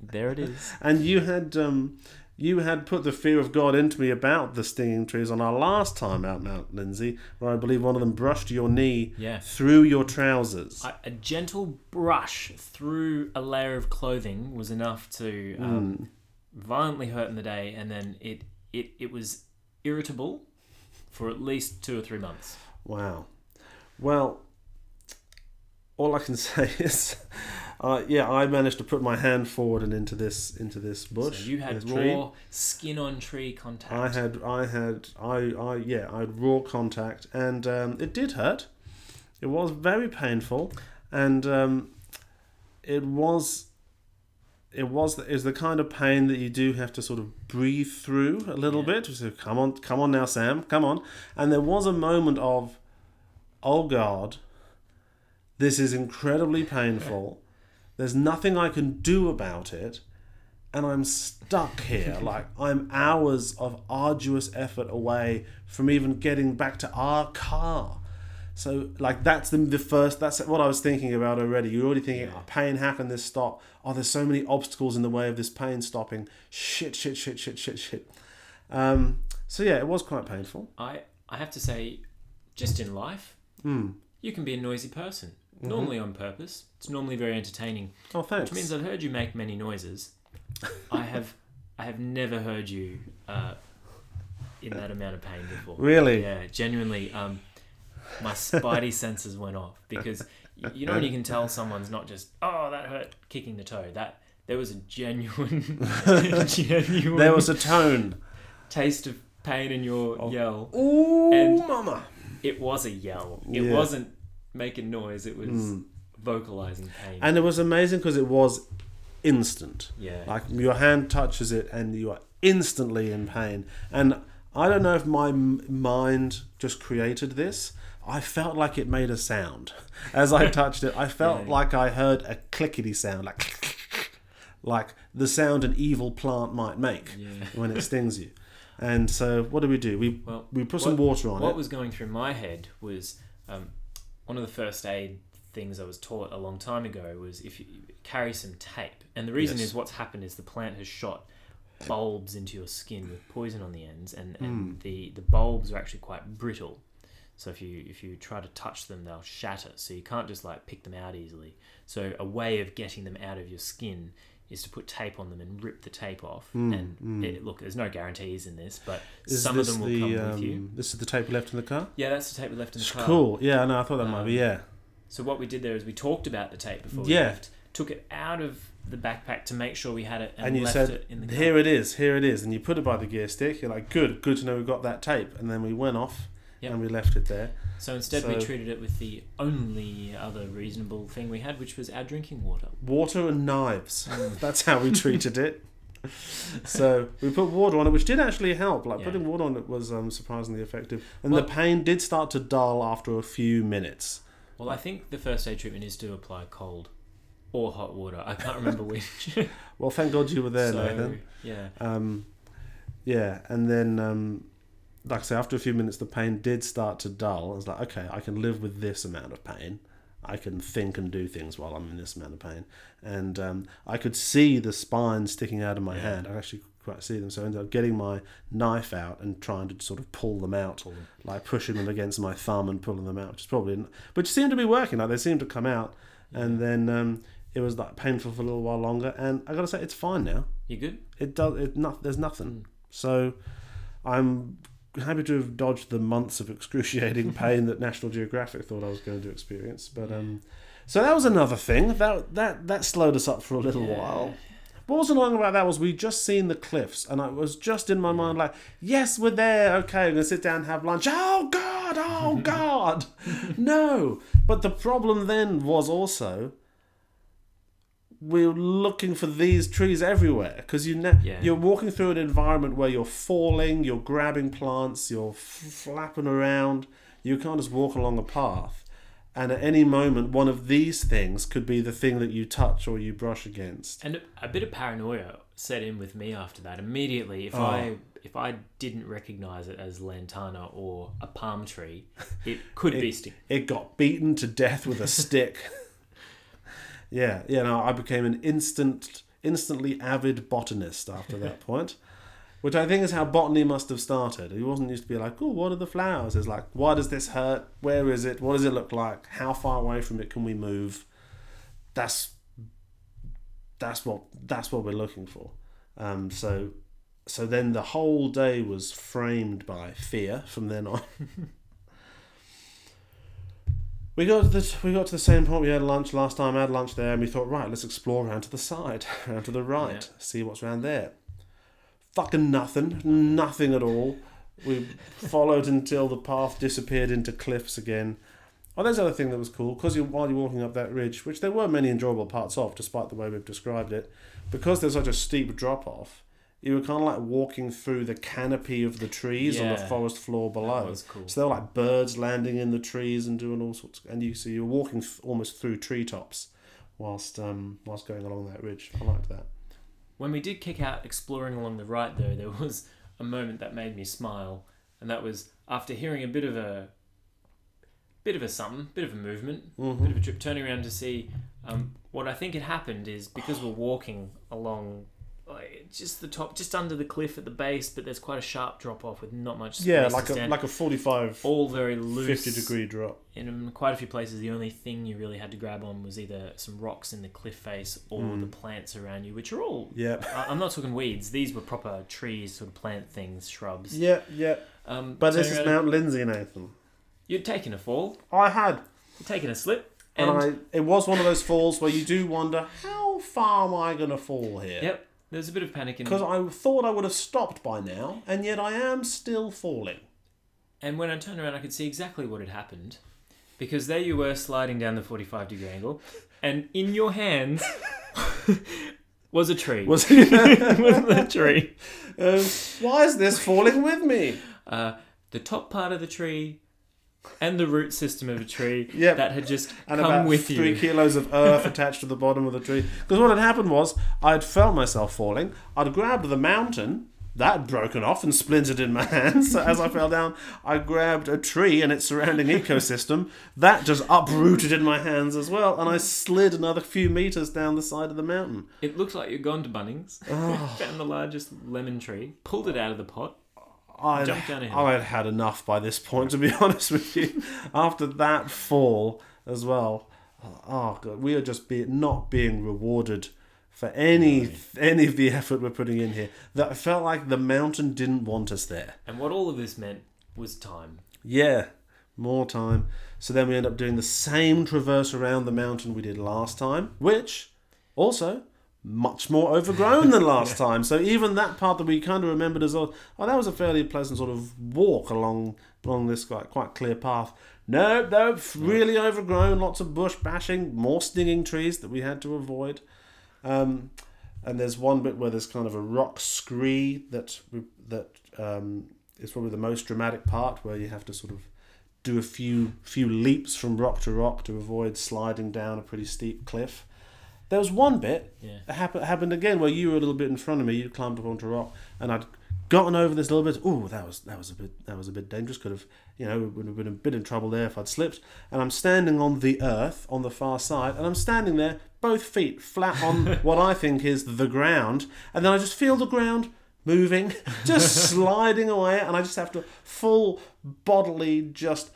there it is. And you had, um, you had put the fear of God into me about the stinging trees on our last time out Mount Lindesay, where I believe one of them brushed your knee Yeah. through your trousers. A, a gentle brush through a layer of clothing was enough to um, violently hurt in the day, and then it, it, it was irritable for at least two or three months. Wow. Well, all I can say is, uh, yeah, I managed to put my hand forward and into this into this bush. so you had this tree. raw skin on tree contact. I had, I had, I, I, yeah, I had raw contact, and um, it did hurt. It was very painful, and um, it was, it was, is the kind of pain that you do have to sort of breathe through a little Yeah. bit. So come on, come on now, Sam, come on. And there was a moment of, oh God, this is incredibly painful. There's nothing I can do about it. and I'm stuck here. like I'm hours of arduous effort away from even getting back to our car. So like that's the, the first that's what I was thinking about already. You're already thinking, oh, pain, how can this stop? Oh, there's so many obstacles in the way of this pain stopping. Shit, shit, shit, shit, shit, shit. Um, so yeah, it was quite painful. I I have to say, just in life, Mm. you can be a noisy person. Mm-hmm. Normally on purpose. It's normally very entertaining. Oh, thanks. Which means I've heard you make many noises. I have I have never heard you uh, in that amount of pain before. Really? Yeah, genuinely. Um, my spidey senses went off because you know when you can tell someone's not just oh that hurt kicking the toe. That there was a genuine, genuine There was a tone. taste of pain in your Oh. yell. Ooh, And- mama. It was a yell. It Yeah. wasn't making noise. It was Mm. vocalizing pain. And it was amazing because it was instant. yeah. Like your hand touches it and you are instantly in pain. And I don't know if my m- mind just created this. I felt like it made a sound as I touched it. I felt Yeah. like I heard a clickety sound, like like the sound an evil plant might make yeah. when it stings you. And so, what do we do? We Well, we put some what- water on what it. What was going through my head was um, one of the first aid things I was taught a long time ago was if you carry some tape, and the reason Yes. is what's happened is the plant has shot bulbs into your skin with poison on the ends, and, and Mm. the the bulbs are actually quite brittle. So if you if you try to touch them, they'll shatter. So you can't just like pick them out easily. So a way of getting them out of your skin is to put tape on them and rip the tape off. Mm, and mm. It, look, there's no guarantees in this, but Is some of them will the, come um, with you. This is the tape we left in the car. Yeah, that's the tape we left in the It's car. cool. Yeah, no, I thought that might be. Um, Yeah, So what we did there is we talked about the tape before we Yeah. left, took it out of the backpack to make sure we had it, and, and you left said, it in the car. "Here it is, here it is," and you put it by the gear stick. You're like, "Good, good to know we've got that tape." And then we went off Yep. and we left it there. So instead, we treated it with the only other reasonable thing we had, which was our drinking water. Water and knives. Mm. That's how we treated it. So we put water on it, which did actually help. Like Yeah. putting water on it was um, surprisingly effective, and Well- the pain did start to dull after a few minutes. Well, I think the first aid treatment is to apply cold or hot water. I can't remember which. Well, thank God you were there, so, Nathan. Yeah. Um, yeah, and then um, like I say, after a few minutes, the pain did start to dull. I was like, okay, I can live with this amount of pain. I can think and do things while I'm in this amount of pain, and um, I could see the spine sticking out of my Yeah. hand. I actually quite see them, so I ended up getting my knife out and trying to sort of pull them out, Pull them. like pushing them against my thumb and pulling them out, which is probably, which seemed to be working. Like they seemed to come out, and then um, it was like painful for a little while longer. And I got to say, it's fine now You good? it does it not there's nothing Mm. so i'm happy to have dodged the months of excruciating pain that national geographic thought i was going to experience but um so that was another thing. That that that slowed us up for a little Yeah. while. What was annoying about that was we just seen the cliffs and i was just in my mind like yes we're there okay i'm gonna sit down and have lunch. Oh god oh god! No. But the problem then was also we're looking for these trees everywhere because you ne- Yeah. you're walking through an environment where you're falling, you're grabbing plants, you're f- flapping around. You can't just walk along a path, and at any moment, one of these things could be the thing that you touch or you brush against. And a, bit of paranoia set in with me after that. Immediately, if Oh. I if I didn't recognize it as lantana or a palm tree, it could be stick. It got beaten to death with a stick. yeah, yeah. No, I became an instant, instantly avid botanist after that point, which I think is how botany must have started. It wasn't used to be like, oh, what are the flowers? It's like, why does this hurt? Where is it? What does it look like? How far away from it can we move? That's that's what that's what we're looking for. Um, so so then the whole day was framed by fear from then on. We got to the we got to the same point. We had lunch last time. I had lunch there, and we thought, right, let's explore around to the side, around to the right, Yeah. see what's around there. Fucking nothing, nothing at all. We followed until the path disappeared into cliffs again. Oh, there's another thing that was cool because you, while you're walking up that ridge, which there were many enjoyable parts of, despite the way we've described it, because there's such a steep drop off, you were kind of like walking through the canopy of the trees on the forest floor below. That was cool. So there were like birds landing in the trees and doing all sorts. and you so you were walking th- almost through treetops, whilst um whilst going along that ridge. I liked that. When we did kick out exploring along the right, though, there was a moment that made me smile, and that was after hearing a bit of a bit of a something, bit of a movement, Mm-hmm. bit of a trip, turning around to see um, what I think had happened is because we're walking along. Just the top, just under the cliff at the base, but there's quite a sharp drop off with not much space Yeah, like a like a 45, all very loose 50 degree drop. in quite a few places, the only thing you really had to grab on was either some rocks in the cliff face or Mm. the plants around you, which are all. Yep. I- I'm not talking weeds; these were proper trees, sort of plant things, shrubs. Yep, yep. Um, But this is Mount Lindesay, Nathan. You'd taken a fall, I had. you'd taken a slip, And, and, I, it was one of those falls where you do wonder, how far am I going to fall here? yep, there was a bit of panic. In, Because I thought I would have stopped by now, and yet I am still falling. and when I turned around, I could see exactly what had happened, because there you were sliding down the 45 degree angle, and in your hands was a tree. Was was a tree. um, why is this falling with me? uh, the top part of the tree and the root system of a tree Yep. that had just And come about with three you. kilos of earth attached to the bottom of the tree. Because what had happened was, I'd felt myself falling. I'd grabbed the mountain. That had broken off and splintered in my hands. So as I fell down, I grabbed a tree and its surrounding ecosystem. That just uprooted in my hands as well. And I slid another few meters down the side of the mountain. It looks like you'd gone to Bunnings, Oh. found the largest lemon tree, pulled it out of the pot. I'd, Jumped down a hill. I'd had enough by this point, to be honest with you. After that fall as well, oh god, we are just be, not being rewarded for any any of the effort we're putting in here. That I felt like the mountain didn't want us there. And what all of this meant was time. Yeah, more time. So then we end up doing the same traverse around the mountain we did last time, which also much more overgrown than last time. So even that part that we kind of remembered as oh, oh that was a fairly pleasant sort of walk along along this quite quite clear path. No, no, really overgrown. Lots of bush bashing, more stinging trees that we had to avoid. Um, and there's one bit where there's kind of a rock scree that we, that um, is probably the most dramatic part, where you have to sort of do a few few leaps from rock to rock to avoid sliding down a pretty steep cliff. There was one bit Yeah. that happened happened again where you were a little bit in front of me. You climbed up onto a rock, and I'd gotten over this little bit. Oh, that was that was a bit that was a bit dangerous. Could have you know would have been a bit in trouble there if I'd slipped. And I'm standing on the earth on the far side, and I'm standing there, both feet flat on what I think is the ground, and then I just feel the ground moving, just sliding away, and I just have to full bodily just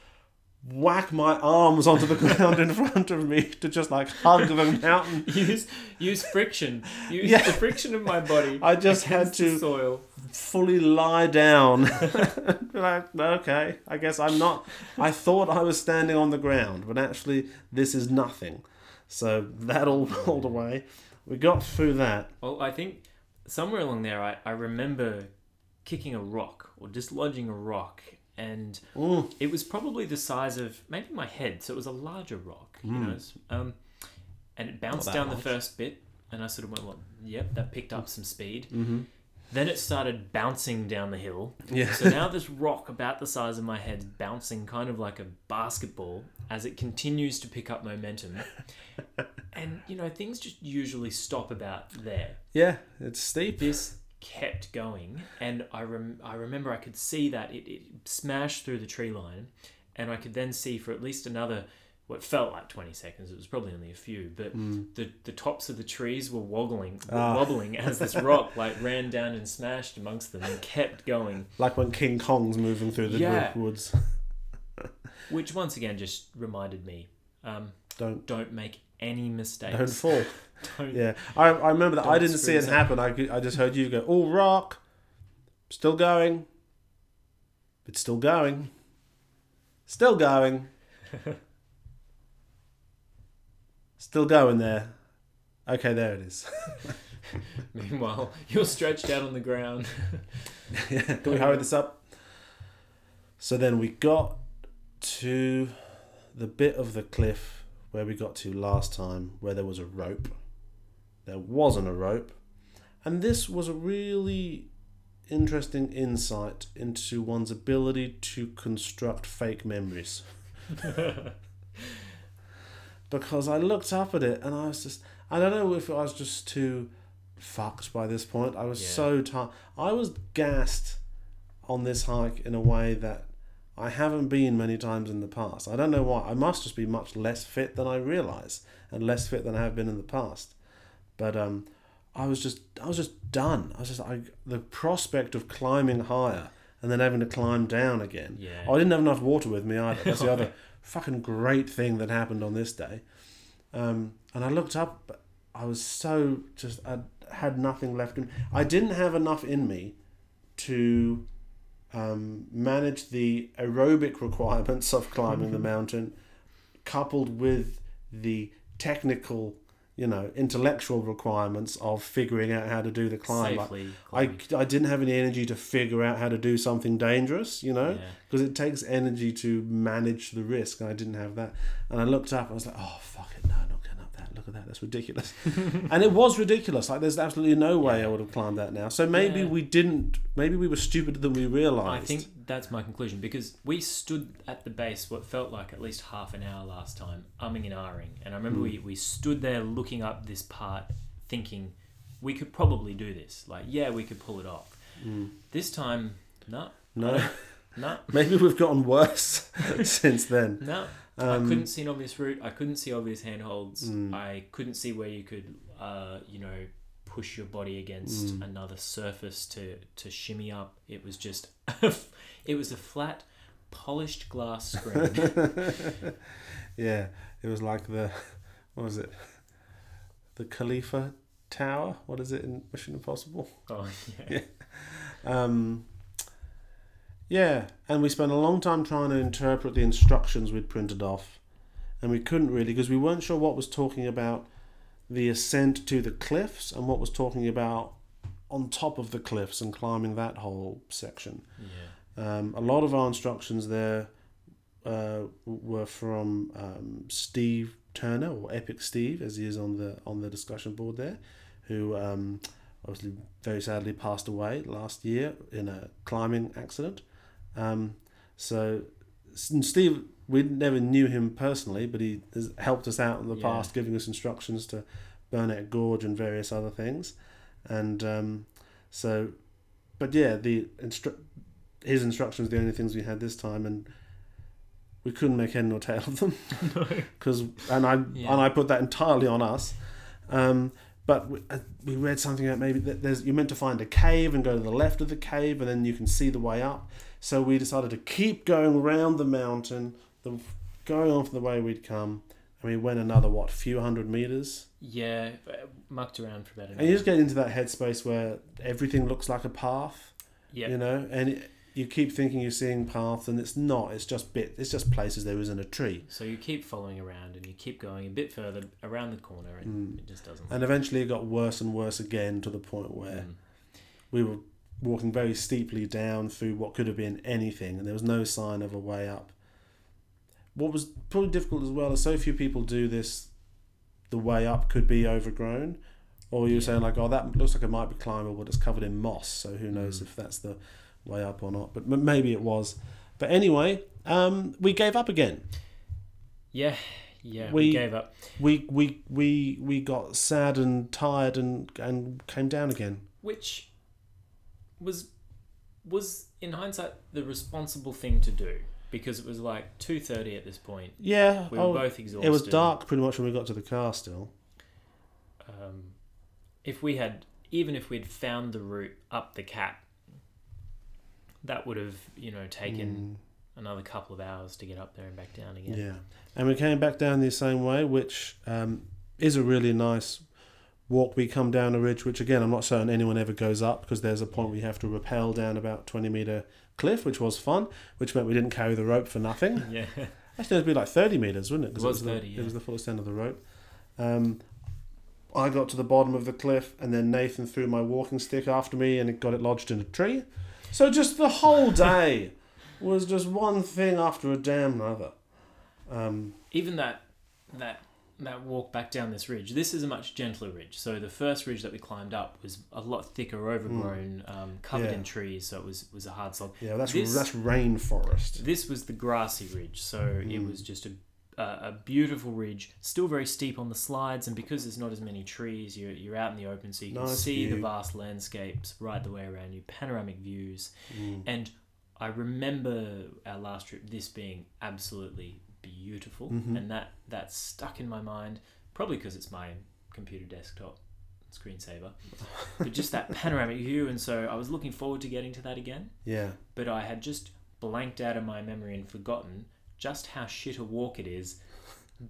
whack my arms onto the ground in front of me to just like hug the mountain. Use use friction. Use Yeah. the friction of my body. I just had to soil. fully lie down. like, okay, I guess I'm not. I thought I was standing on the ground, but actually, this is nothing. So that all rolled away. We got through that. Well, I think somewhere along there, I, I remember kicking a rock or dislodging a rock, and Mm. it was probably the size of maybe my head, so it was a larger rock, you know. Um, and it bounced down the first bit, and I sort of went, "Well, yep, that picked up some speed." Mm-hmm. Then it started bouncing down the hill. Yeah. So now this rock about the size of my head bouncing kind of like a basketball as it continues to pick up momentum. And you know, things just usually stop about there. Yeah, it's steep. This kept going, and I rem- I remember I could see that it, it smashed through the tree line, and I could then see for at least another what felt like 20 seconds it was probably only a few but the, the tops of the trees were wobbling Ah. wobbling as this rock like ran down and smashed amongst them and kept going Like when King Kong's moving through the Yeah. woods. which once again just reminded me um, Don't don't make any mistakes don't fall. Don't- Yeah, I, I remember that. I didn't see it happen. I, I just heard you go, all rock, still going. It's still going. Still going. still going there. Okay, there it is. meanwhile you're stretched out on the ground Can we hurry this up? So then we got to the bit of the cliff where we got to last time, where there was a rope. There wasn't a rope. And this was a really interesting insight into one's ability to construct fake memories. because I looked up at it and I was just, I don't know if I was just too fucked by this point. I was Yeah. so tired. I was gassed on this hike in a way that I haven't been many times in the past. I don't know why. I must just be much less fit than I realize, and less fit than I have been in the past. But um, I was just, I was just done. I was just, I, the prospect of climbing higher and then having to climb down again. Yeah. I didn't have enough water with me either. That's the other fucking great thing that happened on this day. Um, and I looked up, but I was so just, I had nothing left in I didn't have enough in me to um, manage the aerobic requirements of climbing the mountain, coupled with the technical, you know, intellectual requirements of figuring out how to do the climb. Safely. I. I didn't have any energy to figure out how to do something dangerous, you know, Yeah. because it takes energy to manage the risk, and I didn't have that. And I looked up, I was like, oh fuck it, no, not going up that. Look at that, that's ridiculous. and it was ridiculous. Like, there's absolutely no way I would have climbed that now. So maybe Yeah. we didn't. Maybe we were stupider than we realized. I think that's my conclusion because we stood at the base what felt like at least half an hour last time, umming and ahhing. And I remember hmm. we, we stood there looking up this part, thinking we could probably do this. Like, yeah, we could pull it off. Hmm. This time, no, no. no, Maybe we've gotten worse since then. no. Um, I couldn't see an obvious route. I couldn't see obvious handholds. Mm. I couldn't see where you could, uh, you know, push your body against Mm. another surface to to shimmy up. It was just, it was a flat, polished glass screen. yeah, it was like the what was it? The Khalifa Tower. What is it in Mission Impossible? oh yeah. Um, yeah, and we spent a long time trying to interpret the instructions we'd printed off, and we couldn't really because we weren't sure what was talking about the ascent to the cliffs and what was talking about on top of the cliffs and climbing that whole section. Yeah. Um, a lot of our instructions there uh, were from um, Steve Turner or Epic Steve, as he is on the on the discussion board there, who um, obviously very sadly passed away last year in a climbing accident. Um, so Steve, we never knew him personally, but he has helped us out in the Yeah. past, giving us instructions to Burnett Gorge and various other things, and um, so, but yeah, the instru- his instructions the only things we had this time, and we couldn't make head nor tail of them. Because and I Yeah. and I put that entirely on us. Um, but we, uh, we read something about maybe that there's you're meant to find a cave and go to the left of the cave, and then you can see the way up. So we decided to keep going round the mountain, the going off the way we'd come, and we went another what few hundred meters. Yeah, mucked around for about an And you just get into that headspace where everything looks like a path. Yeah. You know, and it, you keep thinking you're seeing paths, and it's not. It's just bit. It's just places there isn't a tree. So you keep following around and you keep going a bit further around the corner and it just doesn't. Mm. And eventually, it got worse and worse again to the point where Mm. we were walking very steeply down through what could have been anything, and there was no sign of a way up. What was probably difficult as well is so few people do this. The way up could be overgrown, or you're Yeah. saying like, "Oh, that looks like it might be climbable, but it's covered in moss." So who knows Mm. if that's the way up or not? But maybe it was. But anyway, um, we gave up again. Yeah, yeah, we, We- gave up. We we we we got sad and tired and and came down again. which was was in hindsight the responsible thing to do because it was like 2.30 at this point Yeah. we were oh, both exhausted it was dark pretty much when we got to the car. Still. um, if we had even if we'd found the route up the cap that would have you know taken another couple of hours to get up there and back down Mm, again Yeah, and we came back down the same way, which um, is a really nice walk. We come down a ridge, which again I'm not certain anyone ever goes up because there's a point we have to rappel down about 20 meter cliff, which was fun, which meant we didn't carry the rope for nothing. yeah Actually, it'd be like 30 meters, wouldn't it? 'Cause It was the, 30, It yeah. was the full extent of the rope. Um, I got to the bottom of the cliff, and then Nathan threw my walking stick after me, and it got it lodged in a tree. So just the whole day was just one thing after a damn another. Um, even that that that walk back down this ridge this is a much gentler ridge so the first ridge that we climbed up was a lot thicker overgrown um, covered. Yeah. in trees so it was was a hard slog yeah, that's This- that's rainforest. This was the grassy ridge, so it Mm. was just a, uh, a beautiful ridge, still very steep on the slides, and because there's not as many trees, you're, you're out in the open, so you can Nice see the vast landscapes right the way around you, panoramic views. Mm. And I remember our last trip, this being absolutely beautiful, Mhm. and that that stuck in my mind, probably because it's my computer desktop screensaver, but just that panoramic view. And so I was looking forward to getting to that again, Yeah. but I had just blanked out of my memory and forgotten just how shit a walk it is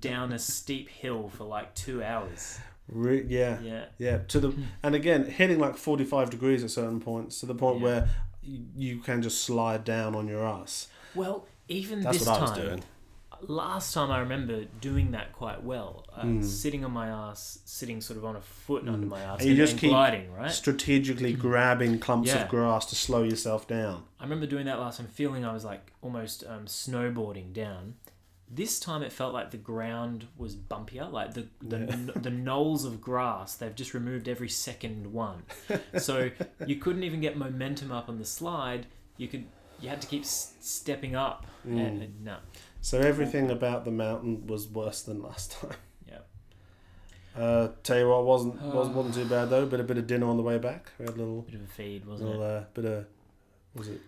down a steep hill for like two hours. Re- yeah. Yeah. Yeah, to the and again hitting like forty five degrees at certain points to the point Yeah. where you can just slide down on your ass. Well, even That's this what I was time, doing. Last time I remember doing that quite well, uh, Mm. sitting on my ass, sitting sort of on a foot Mm. under my ass, And you just and keep gliding, right? Strategically grabbing clumps Yeah. of grass to slow yourself down. I remember doing that last time, feeling I was like almost um, snowboarding down. This time it felt like the ground was bumpier, like the the, Yeah. the knolls of grass. They've just removed every second one, so you couldn't even get momentum up on the slide. You could you had to keep s- stepping up. Mm. And, and no, So everything about the mountain was worse than last time. Yeah. Uh, tell you what, wasn't Oh. wasn't, wasn't too bad though. Bit a bit of dinner on the way back. We had a little bit of a feed, wasn't little it? uh, bit of was it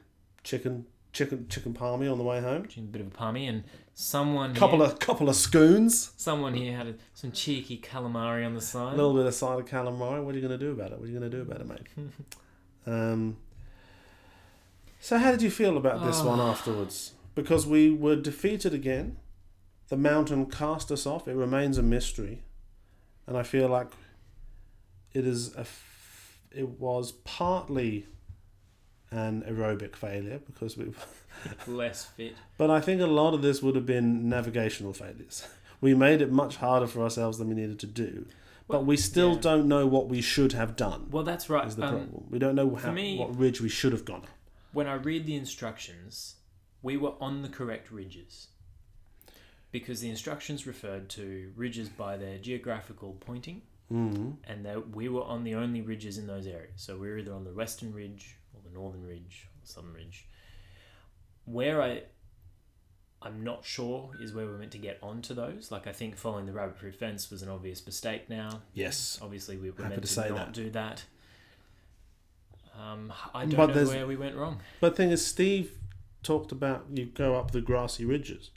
chicken chicken chicken palmy on the way home. A bit of a palmy, and someone Couple here, of couple of scoons. someone here had a, some cheeky calamari on the side. A little bit of side of calamari. What are you going to do about it? What are you going to do about it, mate? um, so, how did you feel about this one Oh. afterwards? Because we were defeated again. The mountain cast us off. It remains a mystery, and I feel like it is a. F- it was partly an aerobic failure because we. were Less fit. But I think a lot of this would have been navigational failures. We made it much harder for ourselves than we needed to do. Well, but we still yeah. don't know what we should have done. Well, that's right. Is the Um, problem? We don't know how, me- what ridge we should have gone up. when I read the instructions, we were on the correct ridges. Because the instructions referred to ridges by their geographical pointing, Mm. and that we were on the only ridges in those areas. So we were either on the western ridge, or the northern ridge, or the southern ridge. Where I, I'm not sure is where we're meant to get onto those. Like I think following the rabbit-proof fence was an obvious mistake. Now, Yes. obviously we were Happy meant to to, not that. do that. Um, I don't But know where we went wrong. But the thing is, Steve talked about you go up the grassy ridges,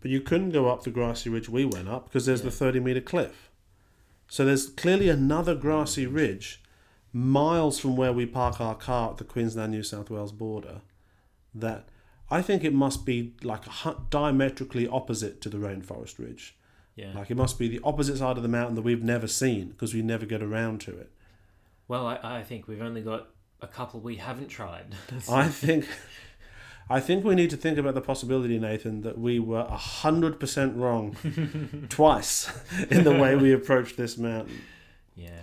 but you couldn't go up the grassy ridge we went up because there's the 30 meter cliff. So there's clearly another grassy ridge miles from where we park our car at the Queensland New South Wales border that I think it must be like diametrically opposite to the rainforest ridge. Yeah. Like it must be the opposite side of the mountain that we've never seen because we never get around to it. Well, I, I think we've only got a couple we haven't tried. I think I think we need to think about the possibility, Nathan, that we were hundred percent wrong twice in the way we approached this mountain. yeah.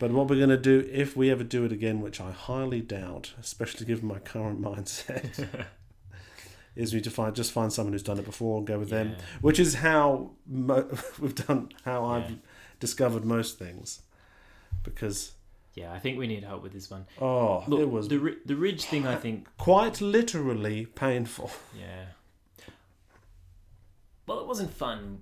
But what we're going to do, if we ever do it again, which I highly doubt, especially given my current mindset, is we to find just find someone who's done it before and go with them. Which is how mo- we've done, how I've discovered most things, because Yeah, I think we need help with this one. oh, Look, it was the the ridge thing. I think. quite literally painful. Yeah. Well, it wasn't fun,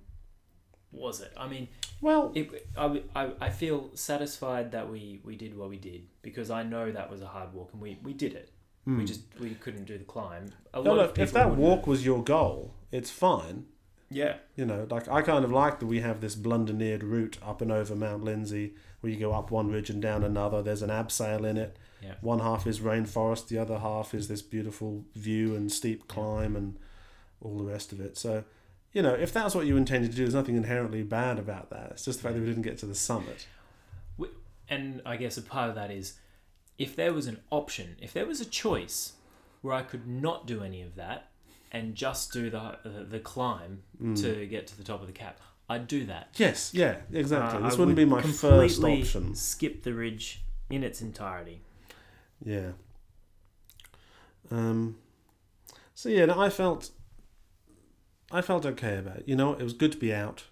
was it? I mean, Well, it, I, I, I feel satisfied that we, we did what we did because I know that was a hard walk and we, we did it. We Hmm. just we couldn't do the climb. A No, lot look, of if that walk was your goal, it's fine. Yeah, You know, like I kind of like that we have this blunderneered route up and over Mount Lindesay, where you go up one ridge and down another. There's an abseil in it. Yeah. One half is rainforest, the other half is this beautiful view and steep climb and all the rest of it. So, you know, if that's what you intended to do, there's nothing inherently bad about that. It's just the fact that we didn't get to the summit. and I guess a part of that is if there was an option, if there was a choice where I could not do any of that and just do the uh, the climb Mm. to get to the top of the cap, I'd do that. Yes, yeah, exactly. Uh, this I wouldn't would be my first option. Skip the ridge in its entirety. Yeah. Um. So yeah, no, I felt. I felt okay about it. You know, it was good to be out.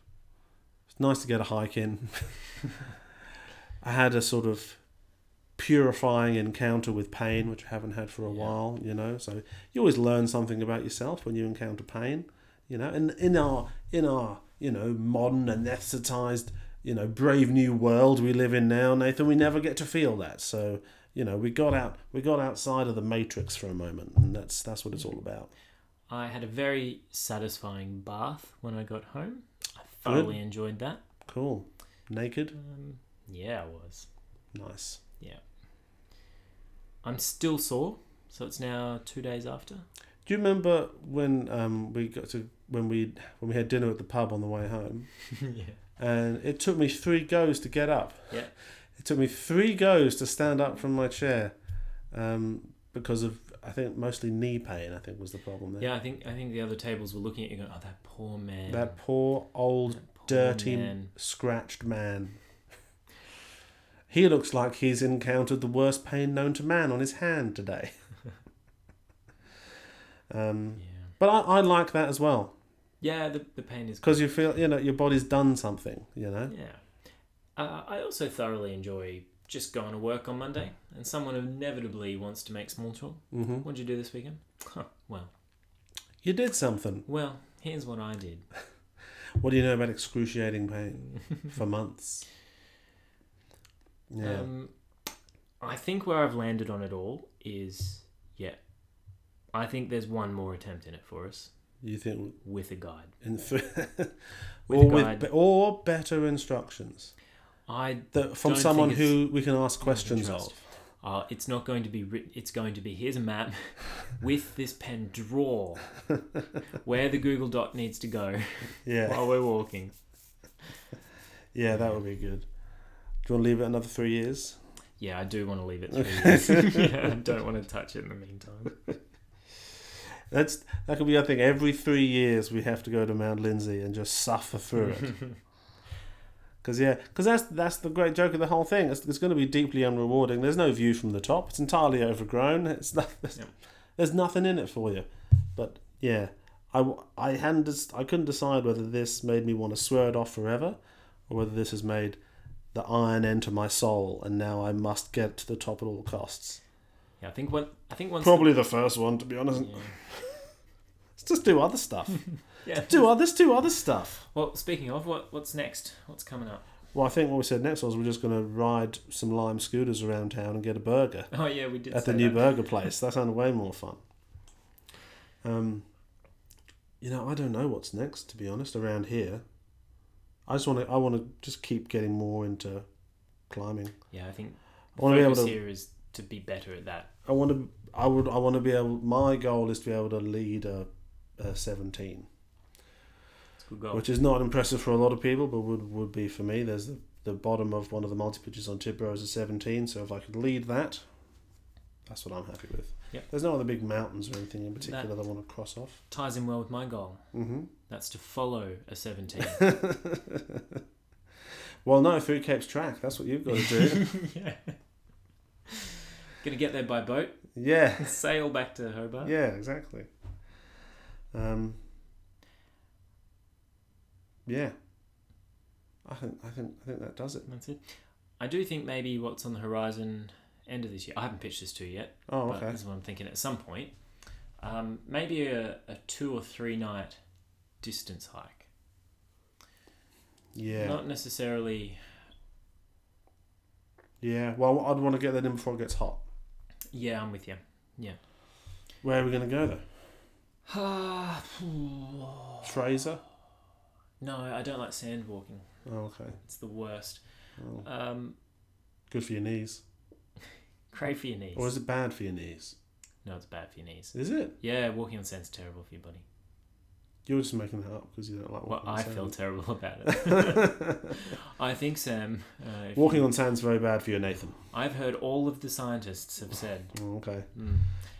It's nice to get a hike in. I had a sort of purifying encounter with pain, which I haven't had for a Yeah. while. You know, so you always learn something about yourself when you encounter pain. You know, and in our in our you know modern anesthetized you know brave new world we live in now, Nathan, we never get to feel that. So you know, we got out we got outside of the matrix for a moment, and that's that's what it's all about. I had a very satisfying bath when I got home. I thoroughly enjoyed that. Cool. Naked. Um, yeah, I was. Nice. I'm still sore, so it's now two days after. Do you remember when um, we got to when we when we had dinner at the pub on the way home, yeah. and it took me three goes to get up. Yeah. It took me three goes to stand up from my chair, um, because of I think mostly knee pain. I think was the problem there. Yeah, I think I think the other tables were looking at you going, "Oh, that poor man." That poor old That poor dirty man." scratched man. He looks like he's encountered the worst pain known to man on his hand today. um, Yeah. but I, I like that as well. Yeah, the, the pain is because you feel you know your body's done something you know Yeah. Uh, I also thoroughly enjoy just going to work on Monday, and someone inevitably wants to make small talk. hmm What'd you do this weekend? Huh, well, you did something well, here's what I did. what do you know about excruciating pain for months yeah Um, I think where I've landed on it all is, yeah, I think there's one more attempt in it for us you think with a guide. in th- With or a guide. or better instructions I that from someone who we can ask questions of Uh, it's not going to be written. It's going to be here's a map with this pen. Draw where the Google Dot needs to go yeah while we're walking. yeah that would be good do you want to leave it another three years Yeah, I do want to leave it three years. yeah, I don't want to touch it in the meantime. that's that could be I think every three years we have to go to Mount Lindesay and just suffer through it Because yeah, because that's that's the great joke of the whole thing. It's, it's going to be deeply unrewarding. There's no view from the top. It's entirely overgrown. It's not, there's, there's nothing in it for you. But yeah, I I hadn't I couldn't decide whether this made me want to swear it off forever, or whether this has made the iron enter my soul, and now I must get to the top at all costs. Yeah, I think what I think once Probably the first one, to be honest. Yeah. Let's just do other stuff. yeah. do other, let's do other stuff. Well, speaking of what, what's next? What's coming up? Well, I think what we said next was we're just going to ride some lime scooters around town and get a burger. Oh yeah, we did at the new that. burger place. That sounded way more fun. Um, you know, I don't know what's next. To be honest, around here, I just want to. I want to just keep getting more into climbing. Yeah, I think I want to be able to. here is to be better at that. I want to. I would. I want to be able. My goal is to be able to lead a, a seventeen, good goal. which is not impressive for a lot of people, but would would be for me. There's the, the bottom of one of the multi pitches on Tidborough is a seventeen. So if I could lead that, that's what I'm happy with. Yep. There's no other big mountains or anything in particular that, I want to cross off. Ties in well with my goal. Mm-hmm. That's to follow a 17. well, no, Three Capes track. That's what you've got to do. yeah. Gonna get there by boat, yeah, sail back to Hobart. yeah, exactly. Um, yeah, I think I think I think that does it. That's it. I do think maybe what's on the horizon end of this year. I haven't pitched this to you yet, Oh, but okay. this is what I'm thinking. At some point, um, maybe a, a two or three night distance hike. Yeah, Not necessarily. yeah. Well, I'd want to get that in before it gets hot. Yeah, I'm with you. Yeah. Where are we going to go though? Fraser. No, I don't like sand walking. Oh, okay. It's the worst. Oh, Um, good for your knees. Great for your knees. Or is it bad for your knees? No, it's bad for your knees. Is it? Yeah, walking on sand's terrible for your body. You're just making that up because you don't like Well, walking on I sand. feel terrible about it. I think, Sam. Uh, if Walking you- on sand's very bad for you, Nathan. I've heard all of the scientists have said. Oh, okay. Mm.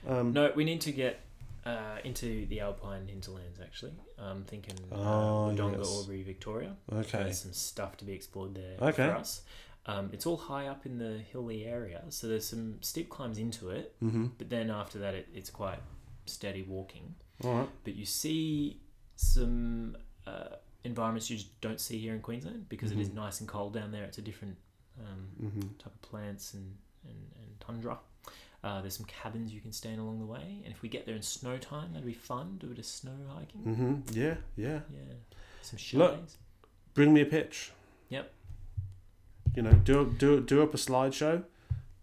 Um, No, we need to get uh, into the alpine hinterlands. Actually, I'm thinking uh, Oh, Wodonga, yes. Albury, Victoria. Okay. There's some stuff to be explored there Okay. for us. Um, it's all high up in the hilly area, so there's some steep climbs into it. Mm-hmm. But then after that, it, it's quite steady walking. All right. But you see some uh, environments you just don't see here in Queensland because it is Mhm. nice and cold down there. It's a different um, Mm-hmm. type of plants and, and, and tundra. Uh, there's some cabins you can stay in along the way, and if we get there in snow time, that'd be fun. Do a bit of snow hiking. hmm Yeah, yeah. Yeah, some Look. Bring me a pitch. Yep. You know, do do do up a slideshow,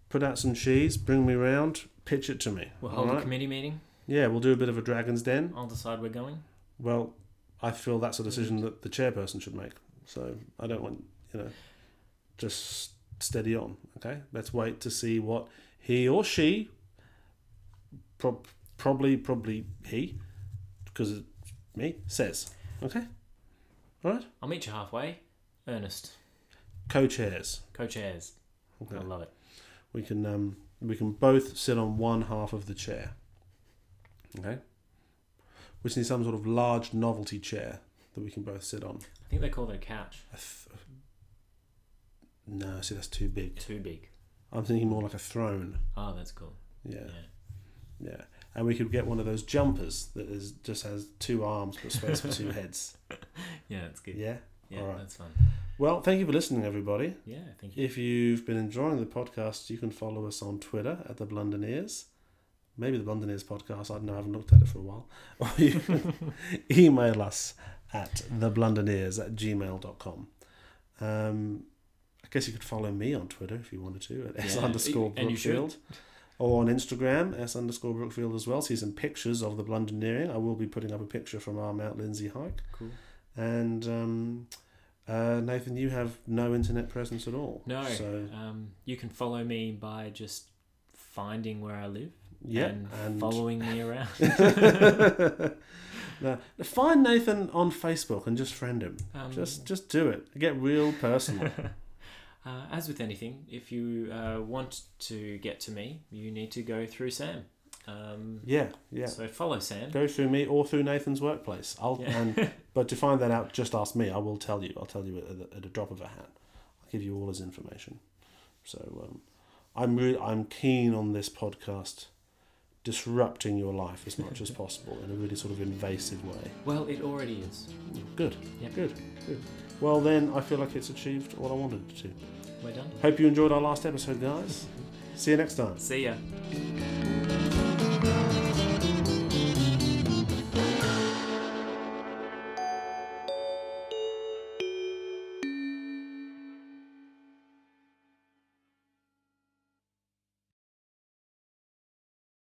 put out some cheese, bring me round, pitch it to me. We'll hold a committee meeting. Yeah, we'll do a bit of a Dragon's Den. I'll decide we're going. Well, I feel that's a decision that the chairperson should make. So I don't want you know, just steady on. Okay, let's wait to see what he or she, prob- probably probably he, because it's me says. Okay, all right. I'll meet you halfway. Ernest, Co-chairs. co-chairs. Okay. I love it. We can um we can both sit on one half of the chair. Okay. Which needs some sort of large novelty chair that we can both sit on. I think they call it a couch. A th- no, see that's too big. Too big. I'm thinking more like a throne. Oh, that's cool. Yeah, Yeah. yeah. And we could get one of those jumpers that is just has two arms but space for two heads. Yeah, that's good. Yeah. Yeah, Alright. that's fun. Well, thank you for listening, everybody. Yeah, thank you. If you've been enjoying the podcast, you can follow us on Twitter at the Blunderneers. Maybe the Blunderneers podcast. I don't know. I haven't looked at it for a while. Or you can email us at theblunderneers at gmail.com. Um, I guess you could follow me on Twitter if you wanted to at s underscore and you should. Brookfield. Or on Instagram, s underscore Brookfield as well. See some pictures of the Blunderneering. I will be putting up a picture from our Mount Lindesay hike. Cool. And um, uh, Nathan, you have no internet presence at all. No, So um, you can follow me by just finding where I live yeah, and, and, following me around. no, find Nathan on Facebook and just friend him. Um, Just just do it. Get real personal. uh, as with anything, if you uh, want to get to me, you need to go through Sam. Um, yeah, yeah. So follow Sam. Go through me or through Nathan's workplace. I'll Yeah. and but to find that out, just ask me. I will tell you. I'll tell you at, a- at a drop of a hat. I'll give you all his information. So um, I'm re- I'm keen on this podcast disrupting your life as much as possible in a really sort of invasive way. Well, it already is. Good. Yep. Good. Good. Well, then I feel like it's achieved what I wanted it to. We're done. Hope you enjoyed our last episode, guys. See you next time. See ya.